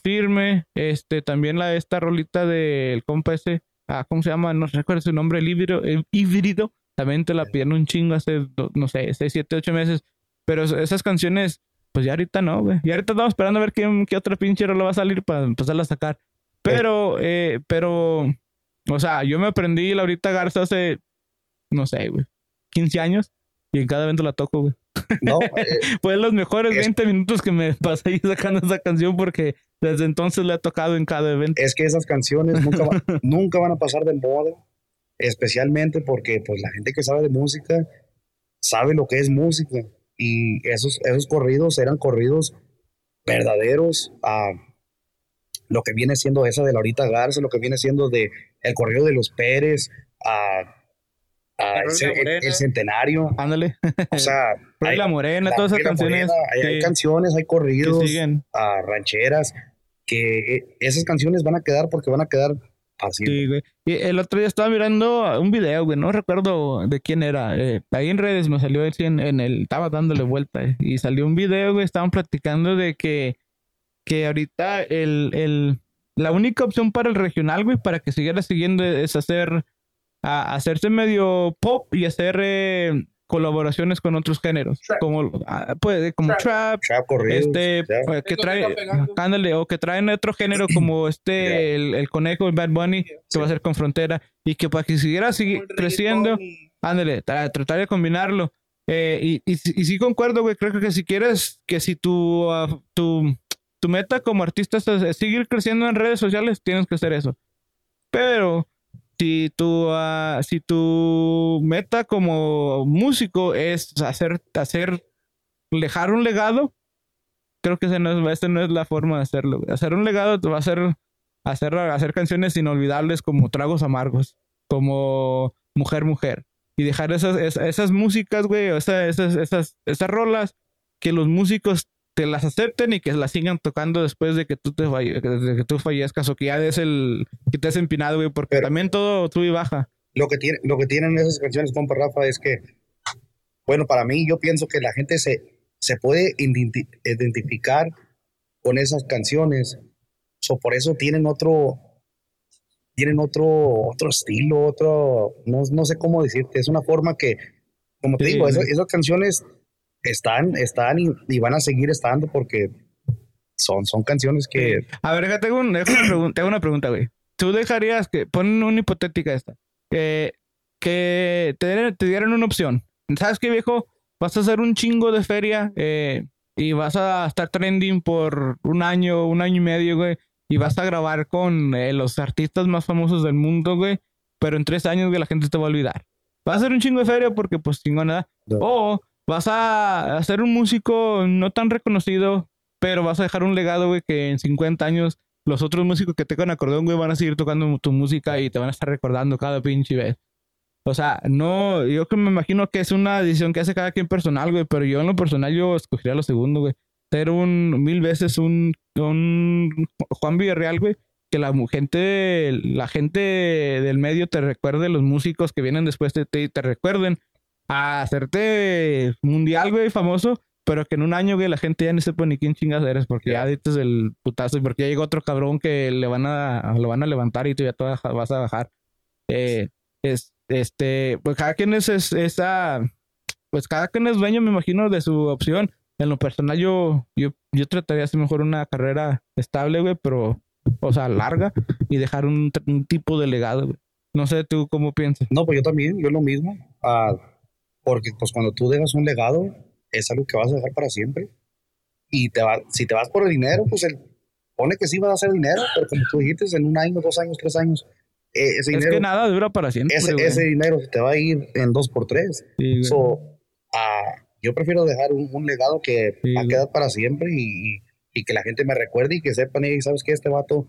Firme, este, también la esta rolita del compa ese, ah, ¿cómo se llama? No recuerdo su nombre, el híbrido, el híbrido, también te la pidieron un chingo hace, no sé, seis, siete, ocho meses, pero es- esas canciones, pues ya ahorita no, güey, y ahorita estamos esperando a ver qué, qué otra pinche rola va a salir para empezarla a sacar, pero, eh, pero, o sea, yo me aprendí la ahorita Garza hace, no sé, güey, 15 años, y en cada evento la toco, güey. No, eh, Fue los mejores Es- 20 minutos que me pasé ahí sacando esa canción porque desde entonces la he tocado en cada evento. es que esas canciones nunca, va- nunca van a pasar de moda, especialmente porque pues la gente que sabe de música sabe lo que es música y esos, esos corridos eran corridos verdaderos a lo que viene siendo esa de Laurita Garza, lo que viene siendo de el corrido de los Pérez, a, el, centenario, Ándale. o sea, hay- la Morena, la- todas esas canciones Morena, hay, canciones, hay corridos, a rancheras, que esas canciones van a quedar porque van a quedar así. Sí, güey. Y el otro día estaba mirando un video, güey, no recuerdo de quién era. eh, ahí en redes me salió en, en el, estaba dándole vuelta eh, y salió un video, güey, estaban platicando de que, que ahorita el, el, la única opción para el regional, güey, para que siguiera siguiendo es hacer, a, hacerse medio pop y hacer eh, colaboraciones con otros géneros, Trap. como, ah, pues, como Trap. trap, Trap corridos, este ya. pues, que trae ándale o que traen otro género como este Ya. el, el conejo el Bad Bunny que Sí. va a ser con frontera y que para que siguiera sigui- creciendo y- ándale tra- tratar de combinarlo Eh, y, y, sí- y sí concuerdo güey creo que si quieres que si tu ah, tu tu meta como artista es, seguir creciendo en redes sociales tienes que hacer eso pero si tu ah, si tu meta como músico es hacer hacer dejar un legado creo que ese no es, esa no es la forma de hacerlo. Hacer un legado te va a hacer hacer, hacer canciones inolvidables como Tragos Amargos, como Mujer Mujer. Y dejar esas, esas, esas músicas, güey, o esa- esas, esas, esas rolas que los músicos te las acepten y que las sigan tocando después de que tú te falle- de que tú fallezcas o que ya des el que te has empinado, güey, porque Pero- también todo sube y baja. Lo que, tiene, lo que tienen esas canciones, compa Rafa, es que, bueno, para mí yo pienso que la gente se, se puede identi- identificar con esas canciones. So, por eso tienen otro, tienen otro, otro estilo, otro, no, no sé cómo decirte, es una forma que, como te Sí, digo, esas canciones están, están y, y van a seguir estando porque son, son canciones que... A ver, déjate tengo, un- dejo una pregunta, güey. ¿Tú dejarías que, pon una hipotética esta, que, que te, dieran- te dieran una opción? ¿Sabes qué, viejo? Vas a hacer un chingo de feria eh, y vas a estar trending por un año, un año y medio, güey, y vas a grabar con eh, los artistas más famosos del mundo, güey, pero en tres años, güey, la gente te va a olvidar. Vas a hacer un chingo de feria porque, pues, chingona. No. O vas a hacer un músico no tan reconocido, pero vas a dejar un legado, güey, que en 50 años los otros músicos que tocan acordeón, güey, van a seguir tocando tu música y te van a estar recordando cada pinche vez. O sea, no, yo que me imagino que es una decisión que hace cada quien personal, güey, pero yo en lo personal yo escogería lo segundo, güey. Ser un mil veces un, un Juan Villarreal, güey, que la gente, la gente del medio te recuerde, los músicos que vienen después de ti te recuerden a hacerte mundial, güey, famoso, pero que en un año, güey, la gente ya no sepa ni quién chingas eres, porque ya dices el putazo y porque ya llegó otro cabrón que le van a, lo van a levantar y tú ya te vas a- bajar. Eh, es, este, pues cada quien es, es- esa, pues cada quien es dueño, me imagino, de su opción. En lo personal, yo, yo, yo trataría de hacer mejor una carrera estable, güey, pero, o sea, larga y dejar un, un tipo de legado, güey. No sé tú cómo piensas. No, pues yo también, yo lo mismo. ah, porque pues cuando tú dejas un legado, es algo que vas a dejar para siempre. Y te va, si te vas por el dinero, pues el, pone que sí vas a hacer dinero, pero como tú dijiste, en un año, dos años, tres años, ese Es dinero, que nada dura para siempre, ese, ese dinero te va a ir en dos por tres. Sí. So, ah, yo prefiero dejar un, un legado que Sí, va a quedar para siempre y, y- y que la gente me recuerde y que sepan, y sabes que este vato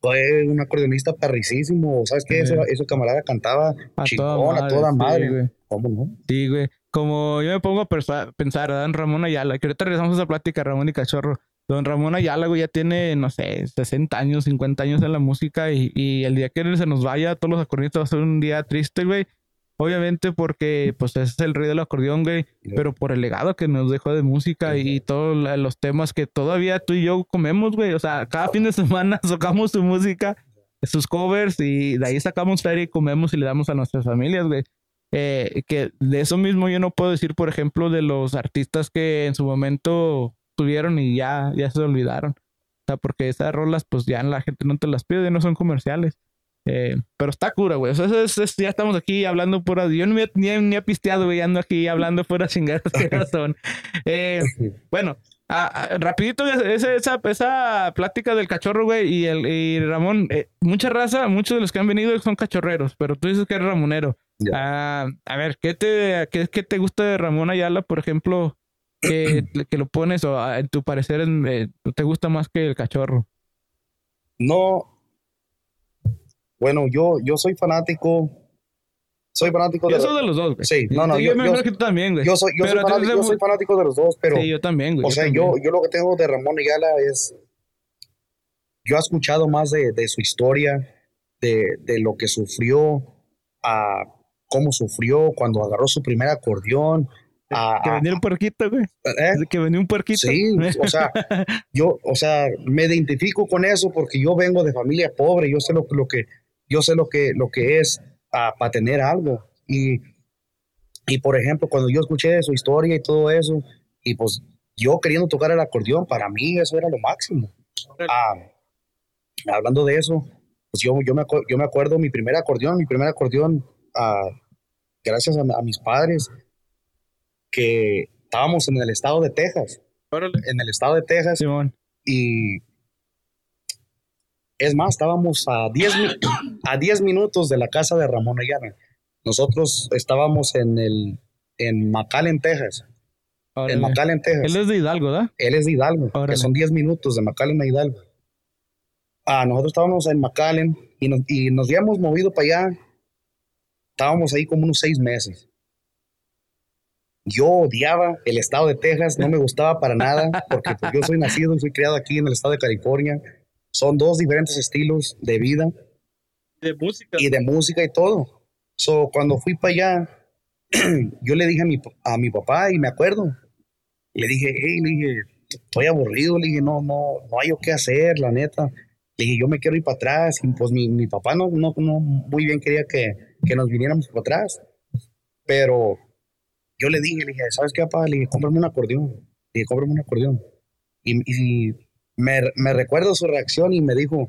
fue un acordeonista perricísimo, sabes que ese, camarada cantaba a chingón, a toda sí, madre. güey. ¿Cómo no? Sí, güey. Como yo me pongo a pensar, Dan Ramón Ayala, que ahorita regresamos a esa plática, Ramón y Cachorro. Don Ramón Ayala, güey, ya tiene, no sé, 60 años, 50 años en la música y, y el día que él se nos vaya, todos los acordeonistas va a ser un día triste, güey. Obviamente porque, pues, es el rey del acordeón, güey, Yeah. pero por el legado que nos dejó de música y todos los temas que todavía tú y yo comemos, güey. O sea, cada fin de semana tocamos su música, sus covers y de ahí sacamos feria y comemos y le damos a nuestras familias, güey. Eh, que de eso mismo yo no puedo decir, por ejemplo, de los artistas que en su momento tuvieron y ya, ya se olvidaron. O sea, porque esas rolas, pues ya la gente no te las pide, no son comerciales. Eh, pero está cura, güey. O sea, eso es- es- ya estamos aquí hablando pura. Yo ni, ni, ni he pisteado, güey. Ando aquí hablando fuera chingadas que son. Eh, bueno, rapidito, esa, esa, esa plática del cachorro, güey, y, el, y Ramón, eh, mucha raza, muchos de los que han venido son cachorreros, pero tú dices que eres ramonero. Ah, a ver, ¿qué te, qué, qué te gusta de Ramón Ayala, por ejemplo, que, que lo pones o en tu parecer en- te gusta más que el cachorro? No. Bueno, yo, yo soy fanático. Soy fanático Yo de soy de los dos, güey. Sí, no, no, yo, yo- me yo- imagino que tú también, güey. yo soy, yo, soy fanático, entonces, yo soy fanático de los dos, pero Sí, yo también, güey. o sea, yo, yo lo que tengo de Ramón Ayala es, yo he escuchado más de, de su historia, de, de lo que sufrió, a cómo sufrió cuando agarró su primer acordeón. a- Que venía un puerquito, güey. ¿eh? Que venía un puerquito. Sí, o sea, yo, o sea, me identifico con eso porque yo vengo de familia pobre, yo sé lo, lo que, yo sé lo que, lo que es para tener algo. Y, y por ejemplo, cuando yo escuché su historia y todo eso, y pues yo queriendo tocar el acordeón, para mí eso era lo máximo. Ah, hablando de eso, pues yo, yo, me, yo me acuerdo mi primer acordeón, mi primer acordeón, ah, gracias a, a mis padres, que estábamos en el estado de Texas, en el estado de Texas, Simón. y es más, estábamos a 10, mi- a 10 minutos de la casa de Ramón Ayala. Nosotros estábamos en el en McAllen, Texas. En Órale. McAllen, Texas. Él es de Hidalgo, ¿da? Él es de Hidalgo, Órale. que son 10 minutos de McAllen a Hidalgo. Ah, nosotros estábamos en McAllen y nos, y nos habíamos movido para allá. Estábamos ahí como unos seis meses. Yo odiaba el estado de Texas, no me gustaba para nada, porque pues, yo soy nacido y soy criado aquí en el estado de California. Son dos diferentes estilos de vida De música. y de música y todo. So, cuando fui para allá, yo le dije a mi, a mi papá y me acuerdo, le dije, hey, le dije, estoy aburrido, le dije, no, no, no hay qué hacer, la neta. Le dije, yo me quiero ir para atrás. Y pues mi, mi papá no, no, no muy bien quería que, que nos viniéramos para atrás. Pero yo le dije, le dije, ¿sabes qué, papá? Le dije, cómprame un acordeón. Le dije, cómprame un acordeón. Y, y me, me recuerdo su reacción y me dijo,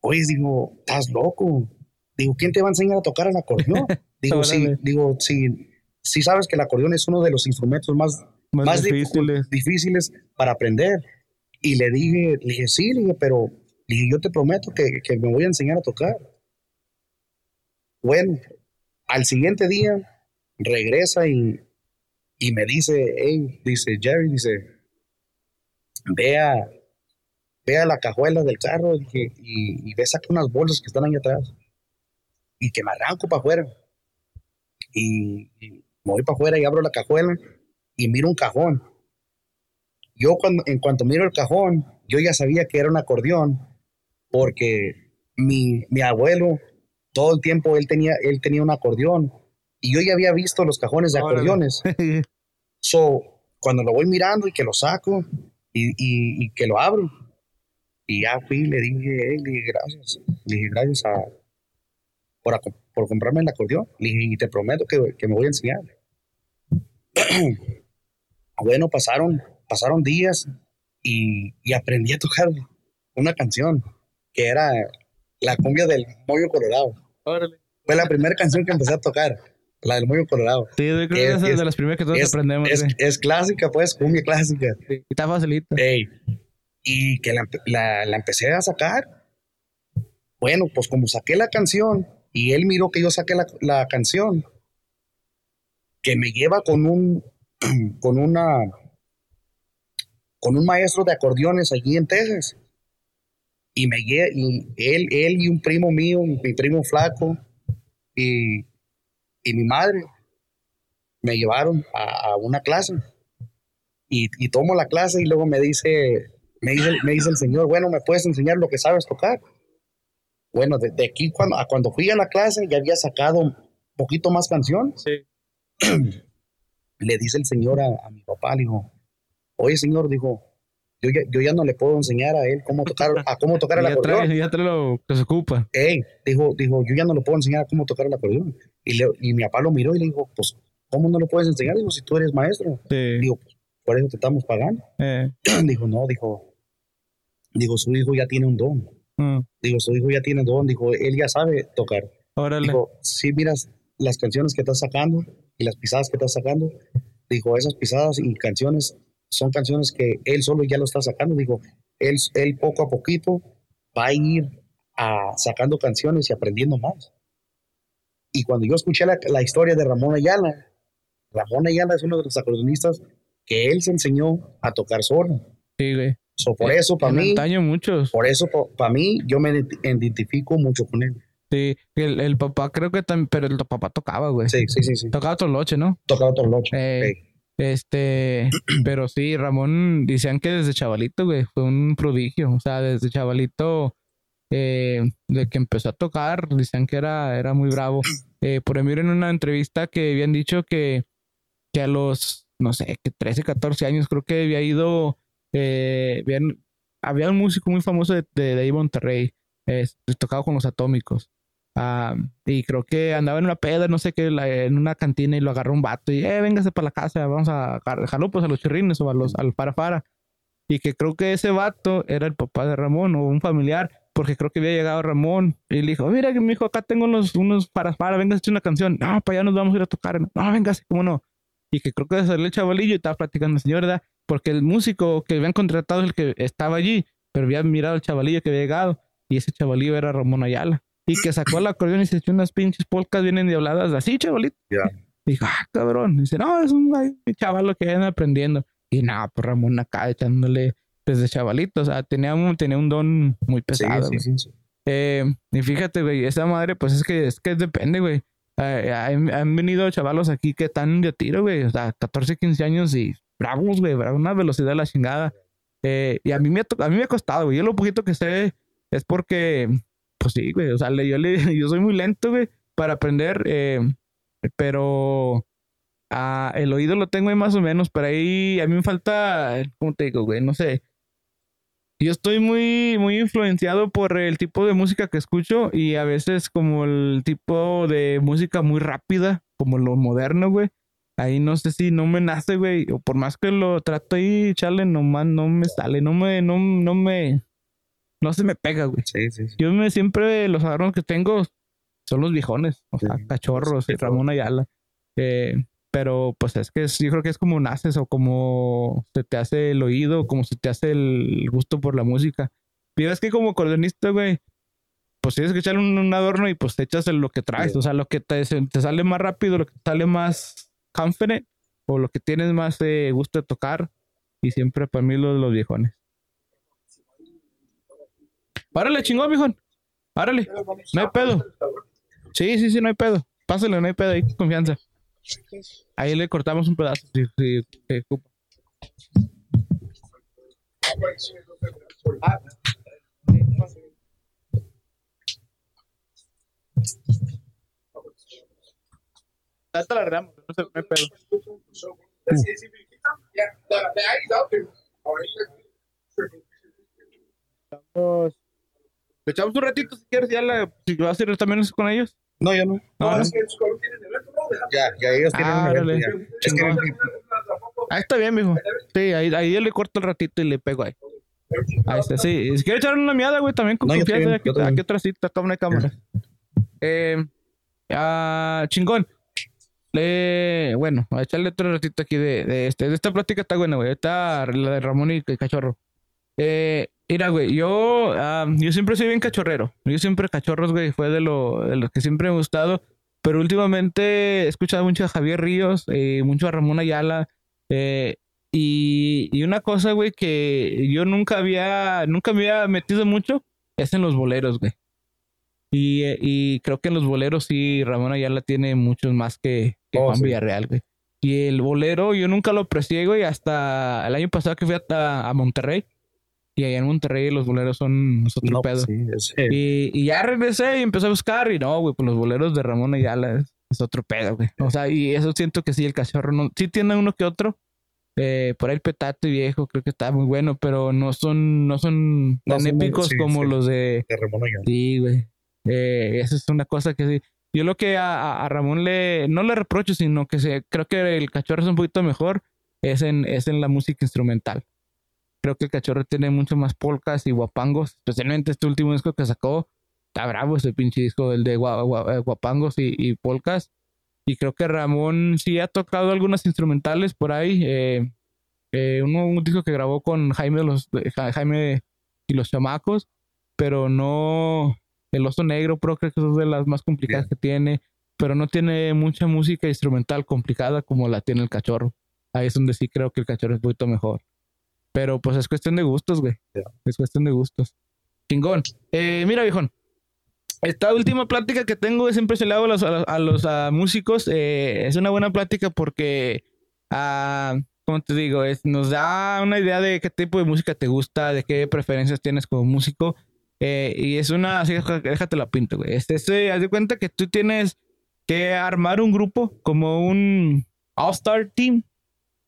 oye, digo, estás loco. Digo, ¿quién te va a enseñar a tocar el acordeón? Digo, sí, digo, sí, sí sabes que el acordeón es uno de los instrumentos más, Más, más difíciles. difíciles para aprender. Y le dije, le dije, sí, le dije, pero le dije, yo te prometo que, que me voy a enseñar a tocar. Bueno, al siguiente día regresa y, y me dice, hey, dice Jerry, dice, vea, vea la cajuela del carro dije, y, y ve, saca unas bolsas que están ahí atrás. Y que me arranco para afuera. Y, y me voy para afuera y abro la cajuela y miro un cajón. Yo cuando, en cuanto miro el cajón, yo ya sabía que era un acordeón porque mi, mi abuelo todo el tiempo él tenía, él tenía un acordeón y yo ya había visto los cajones de Órale. acordeones. So, cuando lo voy mirando y que lo saco y, y- y que lo abro, y ya fui, le dije, "Hey", le dije, gracias. Le dije, gracias a, por, a- por comprarme el acordeón. Le dije, y te prometo que, que me voy a enseñar. bueno, pasaron, pasaron días y, y aprendí a tocar una canción que era la cumbia del Moyo Colorado. Órale. Fue la primera canción que empecé a tocar, la del Moyo Colorado. Sí, yo creo que Es- es de las primeras que todos Es, aprendemos. es, es clásica, pues, cumbia clásica. Sí, está facilito. Ey, y que la, la- la empecé a sacar. Bueno, pues como saqué la canción y él miró que yo saqué la, la canción, que me lleva con un, con una, con un maestro de acordeones allí en Texas. Y me y él, él y un primo mío, mi primo flaco, y, y mi madre, me llevaron a, a una clase. Y, y tomo la clase y luego me dice, me dice, me dice el señor, bueno, ¿me puedes enseñar lo que sabes tocar? Bueno, de, de aquí cuando, a cuando fui a la clase ya había sacado un poquito más canciones. le dice el señor a, a mi papá, le dijo, oye señor, dijo, yo ya, yo ya no le puedo enseñar a él cómo tocar, a cómo tocar el acordeón. trae, ya trae lo que se ocupa. Ey, dijo, dijo, yo ya no le puedo enseñar a cómo tocar el acordeón. Y, le- y mi papá lo miró y le dijo, pues, ¿cómo no le puedes enseñar? Dijo, si tú eres maestro. Sí. Digo, pues, por eso te estamos pagando. Eh, dijo, no, dijo, dijo, su hijo ya tiene un don. mm, Digo, su hijo ya tiene don. Dijo, él ya sabe tocar. órale. Dijo, si miras las canciones que estás sacando y las pisadas que estás sacando, dijo, esas pisadas y canciones son canciones que él solo ya lo está sacando. Dijo, él, él poco a poquito va a ir a, sacando canciones y aprendiendo más. Y cuando yo escuché la, la historia de Ramón Ayala, Ramón Ayala es uno de los acordeonistas que él se enseñó a tocar solo. sí, güey. So, por eso, para mí, muchos. por eso, para mí, yo me identi- identifico mucho con él. Sí, el, el papá creo que también, pero el papá tocaba, güey. Sí, sí, sí, sí. Tocaba toloche, ¿no? Tocaba otro locho. Eh. Este, pero sí, Ramón, decían que desde chavalito, güey, fue un prodigio. O sea, desde chavalito, eh, de que empezó a tocar, decían que era, era muy bravo. Eh, por ejemplo, en una entrevista que habían dicho que, que a los, no sé, que 13, 14 años, creo que había ido, eh, habían- había un músico muy famoso de, de, de ahí Monterrey, tocaba con los atómicos. Ah, y creo que andaba en una peda, no sé qué, la- en una cantina y lo agarró un vato y, eh, véngase para la casa, vamos a dejarlo pues a los chirrines o a los, al para para. Y que creo que ese vato era el papá de Ramón o un familiar, porque creo que había llegado Ramón y le dijo, mira que mi hijo, acá tengo unos, unos para para, véngase a echar una canción. No, para allá nos vamos a ir a tocar. No, véngase, cómo no. Y que creo que salió el chavalillo y estaba platicando el señor, ¿verdad? Porque el músico que habían contratado es el que estaba allí, pero había mirado al chavalillo que había llegado y ese chavalillo era Ramón Ayala. Y que sacó el acordeón y se echó unas pinches polcas bien endiabladas, así, chavalito. Ya. Dijo, ah, cabrón. Dice, no, es un chaval lo que viene aprendiendo. Y nada, pues Ramón acá echándole desde chavalito. O sea, tenía un, tenía un don muy pesado. sí, sí, sí. Eh, y fíjate, güey, esa madre, pues es que, es que depende, güey. Eh, han, han venido chavalos aquí que están de tiro, güey. O sea, 14, 15 años y bravos, güey. Una velocidad de la chingada. Eh, y a mí, me a mí me ha costado, güey. Yo lo poquito que sé es porque, pues sí, güey. O sea, yo, le, yo soy muy lento, güey, para aprender. eh, pero ah, el oído lo tengo ahí más o menos. Pero ahí a mí me falta, ¿cómo te digo, güey? No sé. Yo estoy muy, muy influenciado por el tipo de música que escucho y a veces como el tipo de música muy rápida, como lo moderno, güey. Ahí no sé si no me nace, güey. O por más que lo trato ahí, echarle, nomás no me sale, no me, no, no me, no se me pega, güey. Sí, sí, sí. Yo me siempre los agarros que tengo son los viejones, o sea, cachorros Ramón Ayala. Eh, pero pues es que es- yo creo que es como naces o como se te hace el oído, como se te hace el gusto por la música. Y es que como acordeonista, güey, pues tienes que echarle un, un adorno y pues te echas lo que traes, o sea, lo que te, sale más rápido, lo que te sale más confident o lo que tienes más eh, gusto de tocar. Y siempre para mí los, los viejones. Párale, chingón, viejón. Párale. No hay pedo. Sí, sí, sí, no hay pedo. Pásale, no hay pedo, hay confianza. Ahí le cortamos un pedazo. Si, si, si ocupa. Ahorita la arreglamos, no, sé, no hay pedo. Estamos- Le echamos un ratito si quieres, ya la, si vas a ir también con ellos. No, ya no. No, no. Es que es como tienen evento, ¿no? De- Ya, ya ellos tienen Ah, un evento, órale. ya. Es que Chingón. Ahí está bien, mijo. Sí, ahí, ahí yo le corto el ratito y le pego ahí. Ahí está, sí. Si quieres echar una miada, güey, también con No, yo confianza. aquí, yo aquí atrás sí, acá una cámara. Eh, ah, chingón. Le, bueno, a echarle otro ratito aquí de, de este. De esta plática está buena, güey. Está la de Ramón y el cachorro. Eh, Mira, güey, yo, ah, yo siempre soy bien cachorrero. Yo siempre cachorros, güey, fue de, lo, de los que siempre me ha gustado. Pero últimamente he escuchado mucho a Javier Ríos, eh, mucho a Ramón Ayala. eh, y, y una cosa, güey, que yo nunca había, nunca me había metido mucho es en los boleros, güey. Y, y creo que en los boleros sí, Ramón Ayala tiene muchos más que, que Oh, Juan sí. Villarreal, güey. Y el bolero yo nunca lo aprecié, güey, hasta el año pasado que fui a, a Monterrey. Y allá en Monterrey los boleros son otro No, pedo. sí, Y, y ya regresé y empecé a buscar y no, güey, pues los boleros de Ramón Ayala es, es otro pedo, güey. O sea, y eso siento que sí, el cachorro no, sí tiene uno que otro. Eh, por ahí el petate viejo, creo que está muy bueno, pero no son, no son tan épicos sí, como los de, de Ramón Ayala. Sí, güey. Eh, esa es una cosa que sí. Yo lo que a, a- a Ramón le, no le reprocho, sino que se, creo que el cachorro es un poquito mejor, es en, es en la música instrumental. Creo que el cachorro tiene mucho más polcas y guapangos, especialmente este último disco que sacó. Está bravo ese pinche disco, el de eh, guapangos y, y polcas. Y creo que Ramón sí ha tocado algunas instrumentales por ahí. eh, eh, uno, un disco que grabó con Jaime, los, Jaime y los chamacos, pero no, el oso negro, pero creo que es de las más complicadas que tiene, pero no tiene mucha música instrumental complicada como la tiene el cachorro. Ahí es donde sí creo que el cachorro es un poquito mejor. Pero pues es cuestión de gustos, güey. Es cuestión de gustos. Chingón. Eh, mira, viejón. Esta última plática que tengo siempre se la hago a los, a los, a los, músicos. eh, es una buena plática porque, ah, como te digo, es, nos da una idea de qué tipo de música te gusta, de qué preferencias tienes como músico. Eh, y es una, así, déjate la pinto, güey. Este, este, haz de cuenta que tú tienes que armar un grupo como un All-Star Team,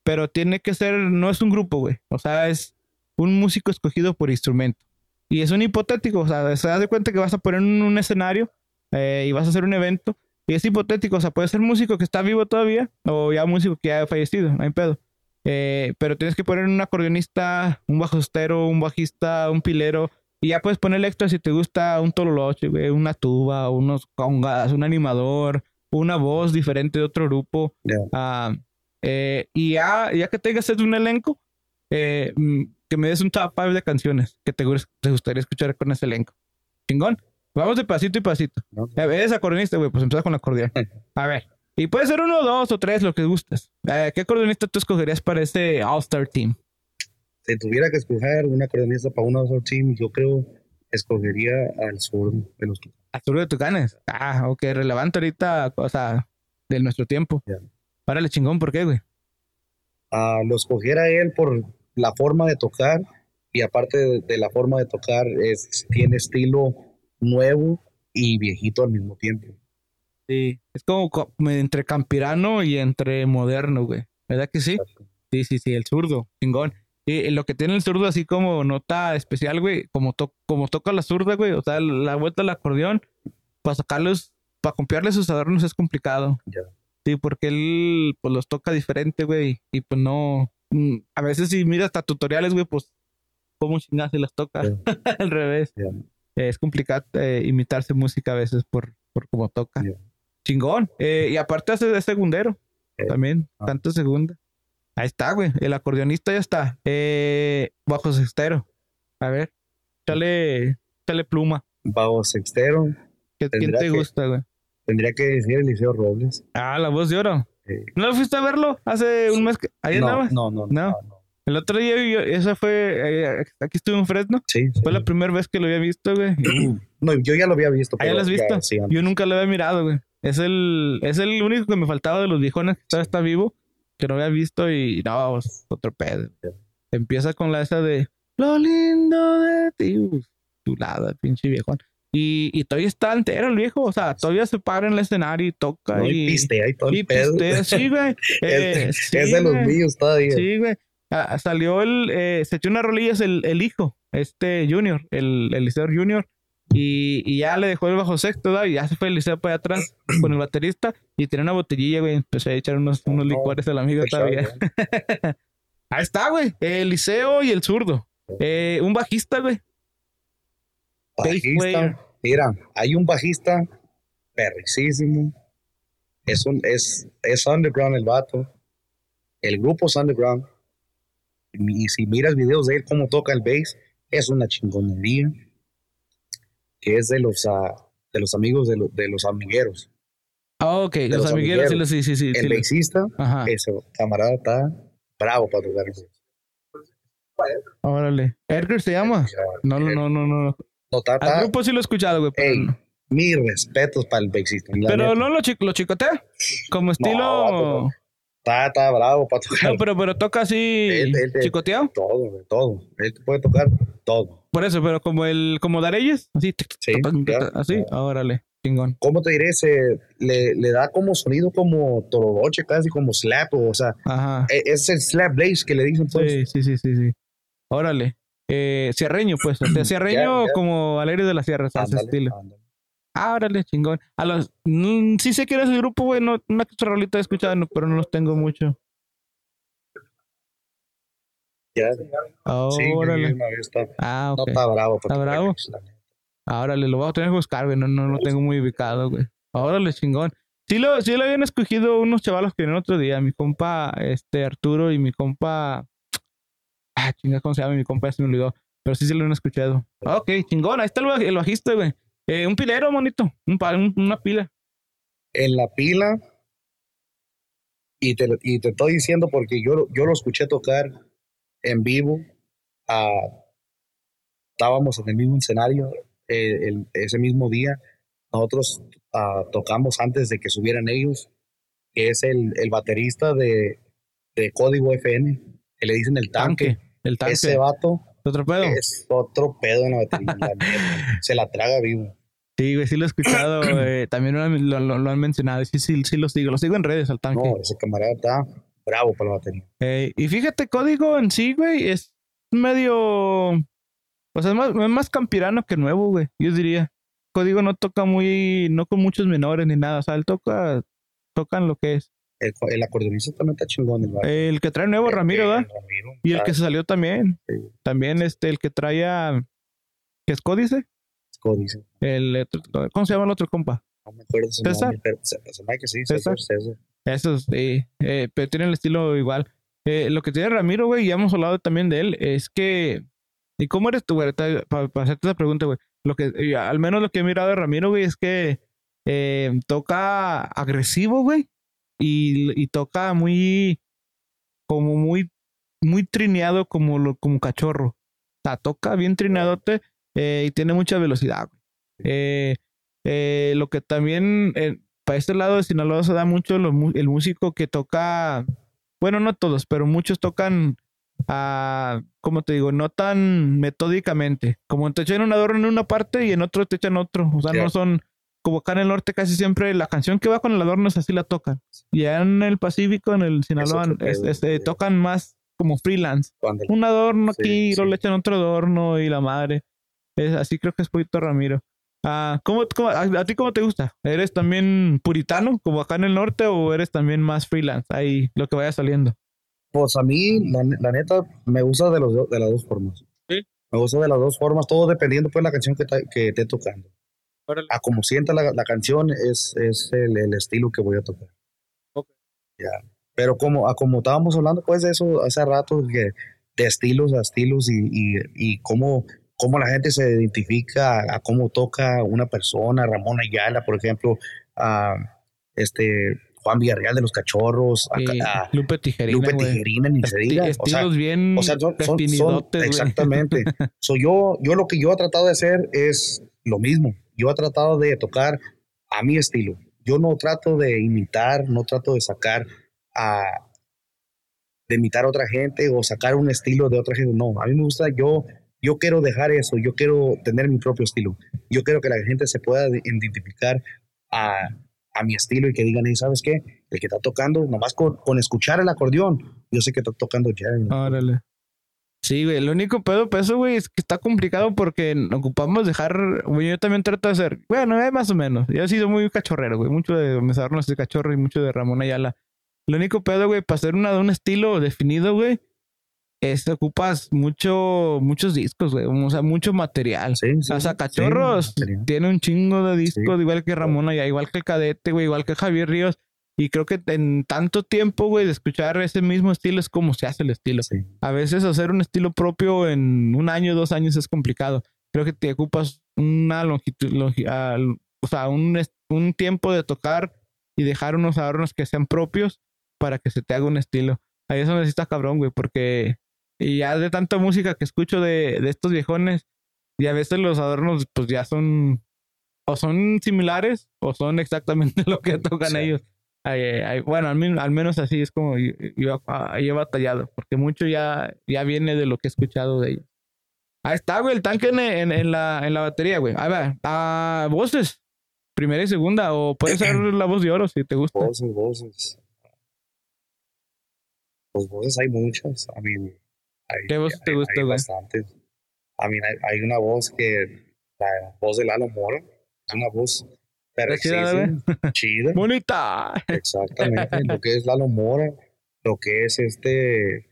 pero tiene que ser, no es un grupo, güey. O sea, es un músico escogido por instrumento. Y es un hipotético, o sea, se da de cuenta que vas a poner un, un escenario eh, y vas a hacer un evento. Y es hipotético, o sea, puede ser músico que está vivo todavía o ya músico que ya ha fallecido, no hay pedo. Eh, pero tienes que poner un acordeonista, un bajostero, un bajista, un pilero. Y ya puedes poner extra si te gusta un tololoche, güey, una tuba, unos congas, un animador, una voz diferente de otro grupo. Ya. Ah, eh, y ya, ya que tengas un elenco, eh, mm, que me des un top 5 de canciones que te, te gustaría escuchar con ese elenco. Chingón. Vamos de pasito y pasito. ¿no? Eh, Eres acordeonista, güey, pues empieza con el acordeón. A ver. Y puede ser uno, dos o tres, lo que gustes. Eh, ¿Qué acordeonista tú escogerías para este All-Star Team? Si tuviera que escoger un acordeonista para un otro team, yo creo escogería al sur de los Arturo de Tucanes. Ah, ok, relevante ahorita, o sea, de nuestro tiempo. Ya. Párale chingón, ¿por qué, güey? Ah, lo escogiera él por la forma de tocar y aparte de, de la forma de tocar es, tiene estilo nuevo y viejito al mismo tiempo. Sí. Es como co- entre campirano y entre moderno, güey. ¿Verdad que sí? Sí, sí, sí, el zurdo, chingón. Y, lo que tiene el zurdo así como nota especial, güey, como, to- como toca la zurda, güey, o sea, la vuelta del acordeón, para sacarlos, para copiarle sus adornos es complicado. Ya. Sí, porque él, pues, los toca diferente, güey, y pues no, mm, a veces si miras hasta tutoriales, güey, pues, cómo chingadas se las toca, al revés. Es complicado eh, imitarse música a veces por, por cómo toca. Chingón. Eh, y aparte hace de segundero, también, ah. canta segunda. Ahí está, güey. El acordeonista ya está. Eh, bajo sextero. A ver. Échale, échale pluma. Bajo sextero, ¿Qué- ¿Quién te que- gusta, güey? Tendría que decir Eliseo Robles. Ah, la voz de oro. Eh, ¿No lo fuiste a verlo hace un mes? Que... ¿Ahí no, andabas? no, no, no, No. no. El otro día, yo, esa fue, eh, aquí estuve en Fresno. Sí, sí. Fue la primera vez que lo había visto, güey. No, yo ya lo había visto. ¿Ah, ya pero lo has visto? sí, Yo nunca lo había mirado, güey. Es el, es el único que me faltaba de los viejones que todavía está vivo, que no había visto y no, otro pedo. Empieza con la esa de lo lindo de ti. Chulada, pinche viejón. Y, y todavía está entero el viejo, o sea, todavía se para en el escenario y toca no, y, y pistea y todo y el pedo. pistea. Sí, güey. Eh, es, sí, es de los míos todavía. Sí, güey. Ah, salió el, eh, se echó unas rolillas el, el hijo, este Junior, el, el Liceo Junior, y, y ya le dejó el bajo sexto, ¿verdad? y ya se fue el Liceo para allá atrás con el baterista, y tenía una botellilla, güey, empecé a echar unos, unos No, licores al amigo Pues, todavía. Ahí está, güey, el Liceo y el zurdo. Eh, un bajista, güey. Bass. Bajista. Mira, hay un bajista perricísimo. Es, un, es, es underground el vato. El grupo es underground. Y si miras videos de él, cómo toca el bass, es una chingonería que es de los, ah, de los amigos de, lo- de los amigueros. Ah, ok, los, los amigueros, sí, amigueros. sí, sí, sí. sí, El bassista, Ajá, ese camarada está bravo para tocar. órale. ¿Edgar se llama? No, no, no, no, no. No, está- Al está- grupo sí lo he escuchado, güey. Ey, mis respetos para el la pero neta. no lo, chi- lo chicotea. Como estilo. vato, Está, está bravo para tocar No, pero, pero toca así Él- él- chicoteado. todo, todo. Él puede tocar todo. Por eso, pero como el, como Dareyes, así, Sí, así, órale, chingón. ¿Cómo te diré? Se, le, le da como sonido como torodoche, casi como slap, o, sea, Ajá. e- es el slap bass que le dicen pues. Sí, sí, sí, sí, sí. Órale. Eh, cierreño, pues. O sea, cierreño Ya, ya. como Alegre de la Sierra, ese estilo. ándale. Órale, chingón. A los, mm, sí sé que eres el grupo, güey, no, una rolita he escuchado, no, pero no los tengo mucho. Ya, Ah, sí, órale. Ah, no está bravo. ¿Está bravo? pues, la neta. Ah, órale, lo voy a tener que buscar, güey, no, no lo tengo muy ubicado, güey. Órale, chingón. Sí lo, sí lo habían escogido unos chavalos que vieron otro día, mi compa, este, Arturo y mi compa... Ah, chinga, ¿cómo se llama? Mi compa se me olvidó. Pero sí se lo han escuchado. Ah, ok, chingón. Ahí está el, el bajista, güey. Eh, un pilero, monito. Un, pa- un- una pila. En la pila, y te, y te estoy diciendo porque yo, yo lo escuché tocar en vivo. estábamos en el mismo escenario eh, el- ese mismo día. Nosotros ah, tocamos antes de que subieran ellos, que es el, el baterista de, de Código FN, que le dicen el tanque. Tanque. El tanque. Ese vato ¿Otro pedo? es otro pedo en la batería. Se la traga vivo. Sí, güey, sí lo he escuchado. eh, también lo han mencionado. Sí, sí, sí lo sigo. Lo sigo en redes al tanque. No, ese camarada está bravo para la batería. Eh, y fíjate, código en sí, güey, es medio. O sea, es más, es más campirano que nuevo, güey. Yo diría. Código no toca muy. No con muchos menores ni nada. O sea, él toca. Tocan lo que es. El, el acordeonista también está chingón. El. El que trae nuevo, El- Ramiro, ¿verdad? Ramiro, Y el que se salió también. Sí. También este, el que trae a. ¿Qué es Códice? códice. El, otro- ¿Cómo se llama el otro compa? No me acuerdo ¿César? nombre, pero que sí, ¿César? César. Esos, sí. Eh, pero tienen el estilo igual. Eh, lo que tiene Ramiro, güey, ya hemos hablado también de él, es que. ¿Y cómo eres tú, güey? Para hacerte esa pregunta, güey. Lo que, al menos lo que he mirado de Ramiro, güey, es que eh, toca agresivo, güey. Y, y toca muy. Como muy. Muy trineado como, lo, como cachorro. O sea, toca bien trineadote eh, y tiene mucha velocidad, güey. Eh, eh, lo que también. eh, para este lado de Sinaloa se da mucho lo el músico que toca, bueno, no todos, pero muchos tocan, a, ¿cómo te digo? No tan metódicamente. Como te echan un adorno en una parte y en otro te echan otro. O sea, no son, como acá en el norte casi siempre la canción que va con el adorno es así la tocan. Y allá en el Pacífico, en el Sinaloa, es- pedo, este, sí. tocan más como freelance. Cuando Un adorno Sí, aquí, sí. le echan otro adorno y la madre. Es, así creo que es Poquito Ramiro. Ah, ¿cómo, cómo- a, a ti cómo te gusta? ¿Eres también puritano, como acá en el norte, o eres también más freelance? Ahí, lo que vaya saliendo. Pues a mí, la, la neta, me gusta de, los, do- de las dos formas. Sí. Me gusta de las dos formas, todo dependiendo pues la canción que, ta- que esté tocando. A como sienta la, la canción es, es el, el estilo que voy a tocar. Ok. Ya. Pero como, a como estábamos hablando pues de eso hace rato, que de estilos a estilos y, y, y cómo, cómo la gente se identifica a, a cómo toca una persona, Ramón Ayala, por ejemplo, a este Juan Villarreal de los Cachorros, a- a, Lupe Tijerina, Lupe. Tijerina, ni se diga. O estilos sea, bien o sea, son, son- son- exactamente. so, yo, yo lo que yo he tratado de hacer es lo mismo. Yo he tratado de tocar a mi estilo. Yo no trato de imitar, no trato de sacar a de imitar a otra gente o sacar un estilo de otra gente. No, a mí me gusta, yo, yo quiero dejar eso, yo quiero tener mi propio estilo. Yo quiero que la gente se pueda de- identificar a, a mi estilo y que digan, "Hey, ¿sabes qué? El que está tocando, nomás con, con escuchar el acordeón, yo sé que está tocando jazz. Órale. Sí, güey. El único pedo para eso, güey, es que está complicado porque ocupamos dejar. Güey, yo también trato de hacer. Bueno, eh, más o menos. Yo he sido muy cachorrero, güey. Mucho de Mesarnos de cachorro y mucho de Ramón Ayala. El único pedo, güey, para hacer una de un estilo definido, güey, es ocupas mucho, muchos discos, güey. O sea, mucho material. Sí, sí, o sea, sí, Cachorros material. tiene un chingo de discos, Sí. igual que Ramón Ayala, igual que el Cadete, güey, igual que Javier Ríos. Y creo que en tanto tiempo, güey, de escuchar ese mismo estilo es como se hace el estilo. Sí. A veces hacer un estilo propio en un año, dos años es complicado. Creo que te ocupas una longitud, longi- ah, o sea, un, un tiempo de tocar y dejar unos adornos que sean propios para que se te haga un estilo. Ahí es donde sí está cabrón, güey, porque y ya de tanta música que escucho de, de estos viejones, y a veces los adornos pues ya son o son similares o son exactamente lo que tocan Sí. ellos. Ay, ay, ay, bueno, al, men- al menos así es como yo, yo- ah, yo he batallado, porque mucho ya, ya viene de lo que he escuchado de ellos. Ahí está, güey, el tanque en, en- en la, en la batería, güey. Ahí va. Ah, voces, primera y segunda, o puede ser la voz de oro si te gusta. Voces, voces. Pues voces hay muchas. I mean, hay, ¿Qué voz te hay- gusta, hay güey? bastantes. I mean, hay, hay una voz que, la voz de Lalo Mora, es una voz güey? perrexísima, chida. Bonita. Exactamente. lo que es Lalo Mora, lo que es este.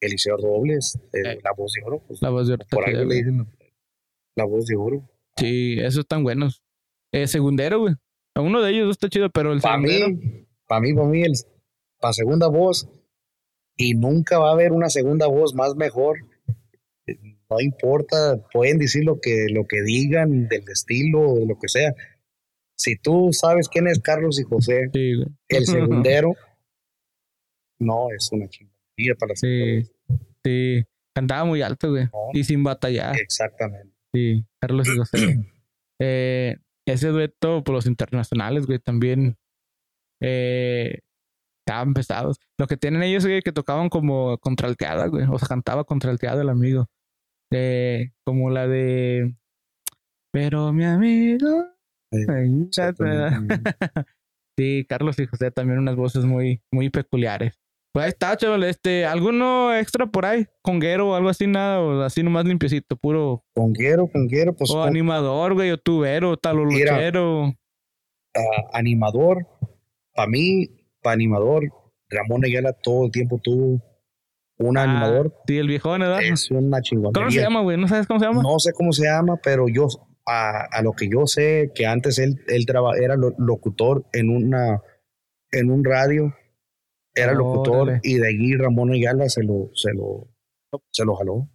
Eliseo Robles, eh, Eh. la voz de oro. pues, La voz de oro por algo le dicen la voz de oro. Sí, esos están buenos. Eh, segundero, güey. Uno de ellos está chido, pero el Para mí, para mí, para mí, el, para segunda voz, y nunca va a haber una segunda voz más mejor. No importa, pueden decir lo que, lo que digan del estilo, de lo que sea. Si tú sabes quién es Carlos y José, Sí, el segundero, no, es una chingadera para la Sí, sí. Cantaba muy alto, güey. Y sin batallar. Exactamente. Sí, Carlos y José. Eh, ese dueto por los internacionales, güey, también eh, estaban pesados. Lo que tienen ellos, güey, que tocaban como contralteada, güey. O sea, cantaba contralteada el amigo. Eh, como la de. Pero mi amigo. Sí, ay, Exactamente. Sí, Carlos y José también unas voces muy, muy peculiares. Pues ahí está, chaval. Este, ¿alguno extra por ahí? ¿Conguero o algo así? Nada, o así nomás limpiecito, puro. Conguero, conguero, pues o con- animador, güey, o tubero, taloluchero. ah, animador, para mí, para animador, Ramón Ayala todo el tiempo tuvo un Ah, animador. Sí, el viejón, ¿verdad? Es una chingonería. ¿Cómo se llama, güey? ¿No sabes cómo se llama? No sé cómo se llama, pero yo, a, a lo que yo sé, que antes él, él traba- era lo- locutor en una en un radio, era locutor Órale. y de allí Ramón Ayala se lo, se lo, se lo jaló.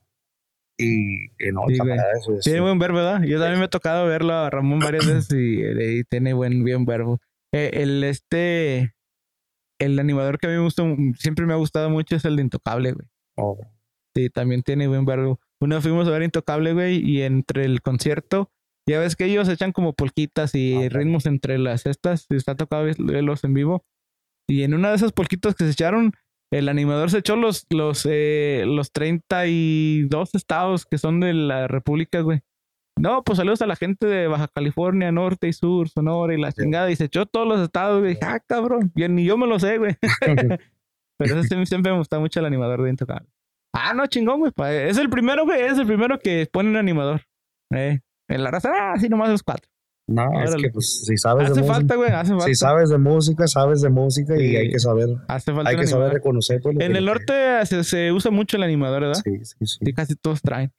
Y que no, Sí, eso es- Tiene buen verbo, ¿verdad? Yo también me he tocado verlo a Ramón varias veces y, y tiene buen, bien verbo. Eh, el este, el animador que a mí me gusta, siempre me ha gustado mucho es el de Intocable, güey. oh, Sí, también tiene buen verbo. Una fuimos a ver Intocable, güey, y entre el concierto, ya ves que ellos echan como polquitas y ritmos entre las estas, y está tocado verlos en vivo. Y en una de esas polquitas que se echaron, el animador se echó los, los, eh, los 32 estados que son de la República, güey. No, pues saludos a la gente de Baja California, Norte y Sur, Sonora y la chingada. Y se echó todos los estados, güey. Ah, cabrón. Yo, ni yo me lo sé, güey. Pero ese sí- siempre me gusta mucho el animador de Intocable. Ah, no, chingón, güey. Es el primero, güey. Es el primero que pone un animador. Eh, en la raza, ah, así nomás los cuatro. no, es que pues si sabes Hace de música, falta, güey. Hace falta. si sabes de música, sabes de música y Sí. hay que saber, hace falta hay que saber animador. reconocer pues, En el norte se, se usa mucho el animador, ¿verdad? Sí, sí, sí. Sí, casi todos traen.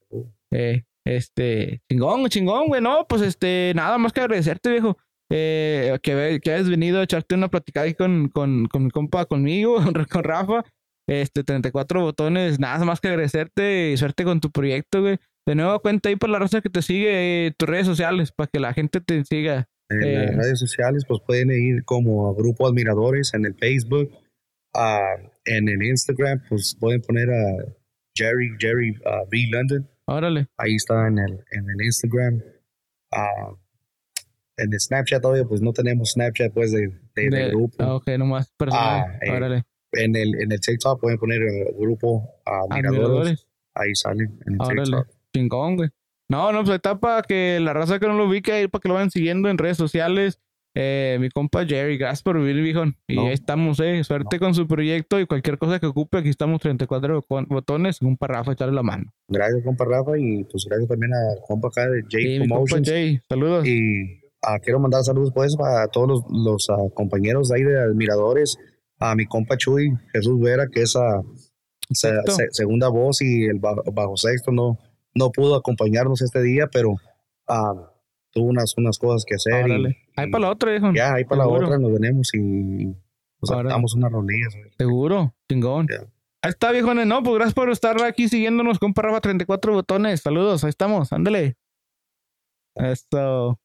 Eh, este, chingón, chingón, güey. No, pues este, nada más que agradecerte, viejo. Eh, que, que hayas venido a echarte una platicada ahí con, con, con mi compa, conmigo, con Rafa. Este, 34 botones, nada más que agradecerte y suerte con tu proyecto, güey. De nuevo, cuenta ahí por la raza que te sigue, eh, tus redes sociales, para que la gente te siga. En Eh. las redes sociales, pues pueden ir como a Grupo Admiradores en el Facebook, ah, en el Instagram, pues pueden poner a Jerry, Jerry ah, B. London, Órale. ahí está en el, en el Instagram. Ah, en el Snapchat todavía, pues no tenemos Snapchat pues de, de- del De- grupo. ah, ok, nomás personal. Ah, eh, Órale. En el, en el TikTok pueden poner eh, Grupo Admiradores, Admiradores. ahí salen en el Órale. TikTok. Chingón, güey. No, no, pues está para que la raza que no lo ubique ahí, para que lo vayan siguiendo en redes sociales. Eh, mi compa Jerry, gracias por vivir, viejón. Y No. ahí estamos, eh. Suerte con su proyecto y cualquier cosa que ocupe. Aquí estamos 34 bo- botones, un parrafa, echarle la mano. Gracias, compa Rafa, y pues gracias también a compa acá de J Sí, Promotions. Jay, saludos. Y ah, quiero mandar saludos pues a todos los, los, ah, compañeros ahí de admiradores, a mi compa Chuy, Jesús Vera, que es a Sexto. segunda voz y el bajo, bajo sexto no, no pudo acompañarnos este día, pero ah, unas, unas cosas que hacer. y-. Ahí para la otra, viejo. Ya, ahí para la otra nos venimos y nos Órale. damos unas rolillas. Seguro, chingón. Ahí está, viejones. No, pues gracias por estar aquí siguiéndonos, compa Rafa 34 botones. Saludos, ahí estamos, ándale. Esto.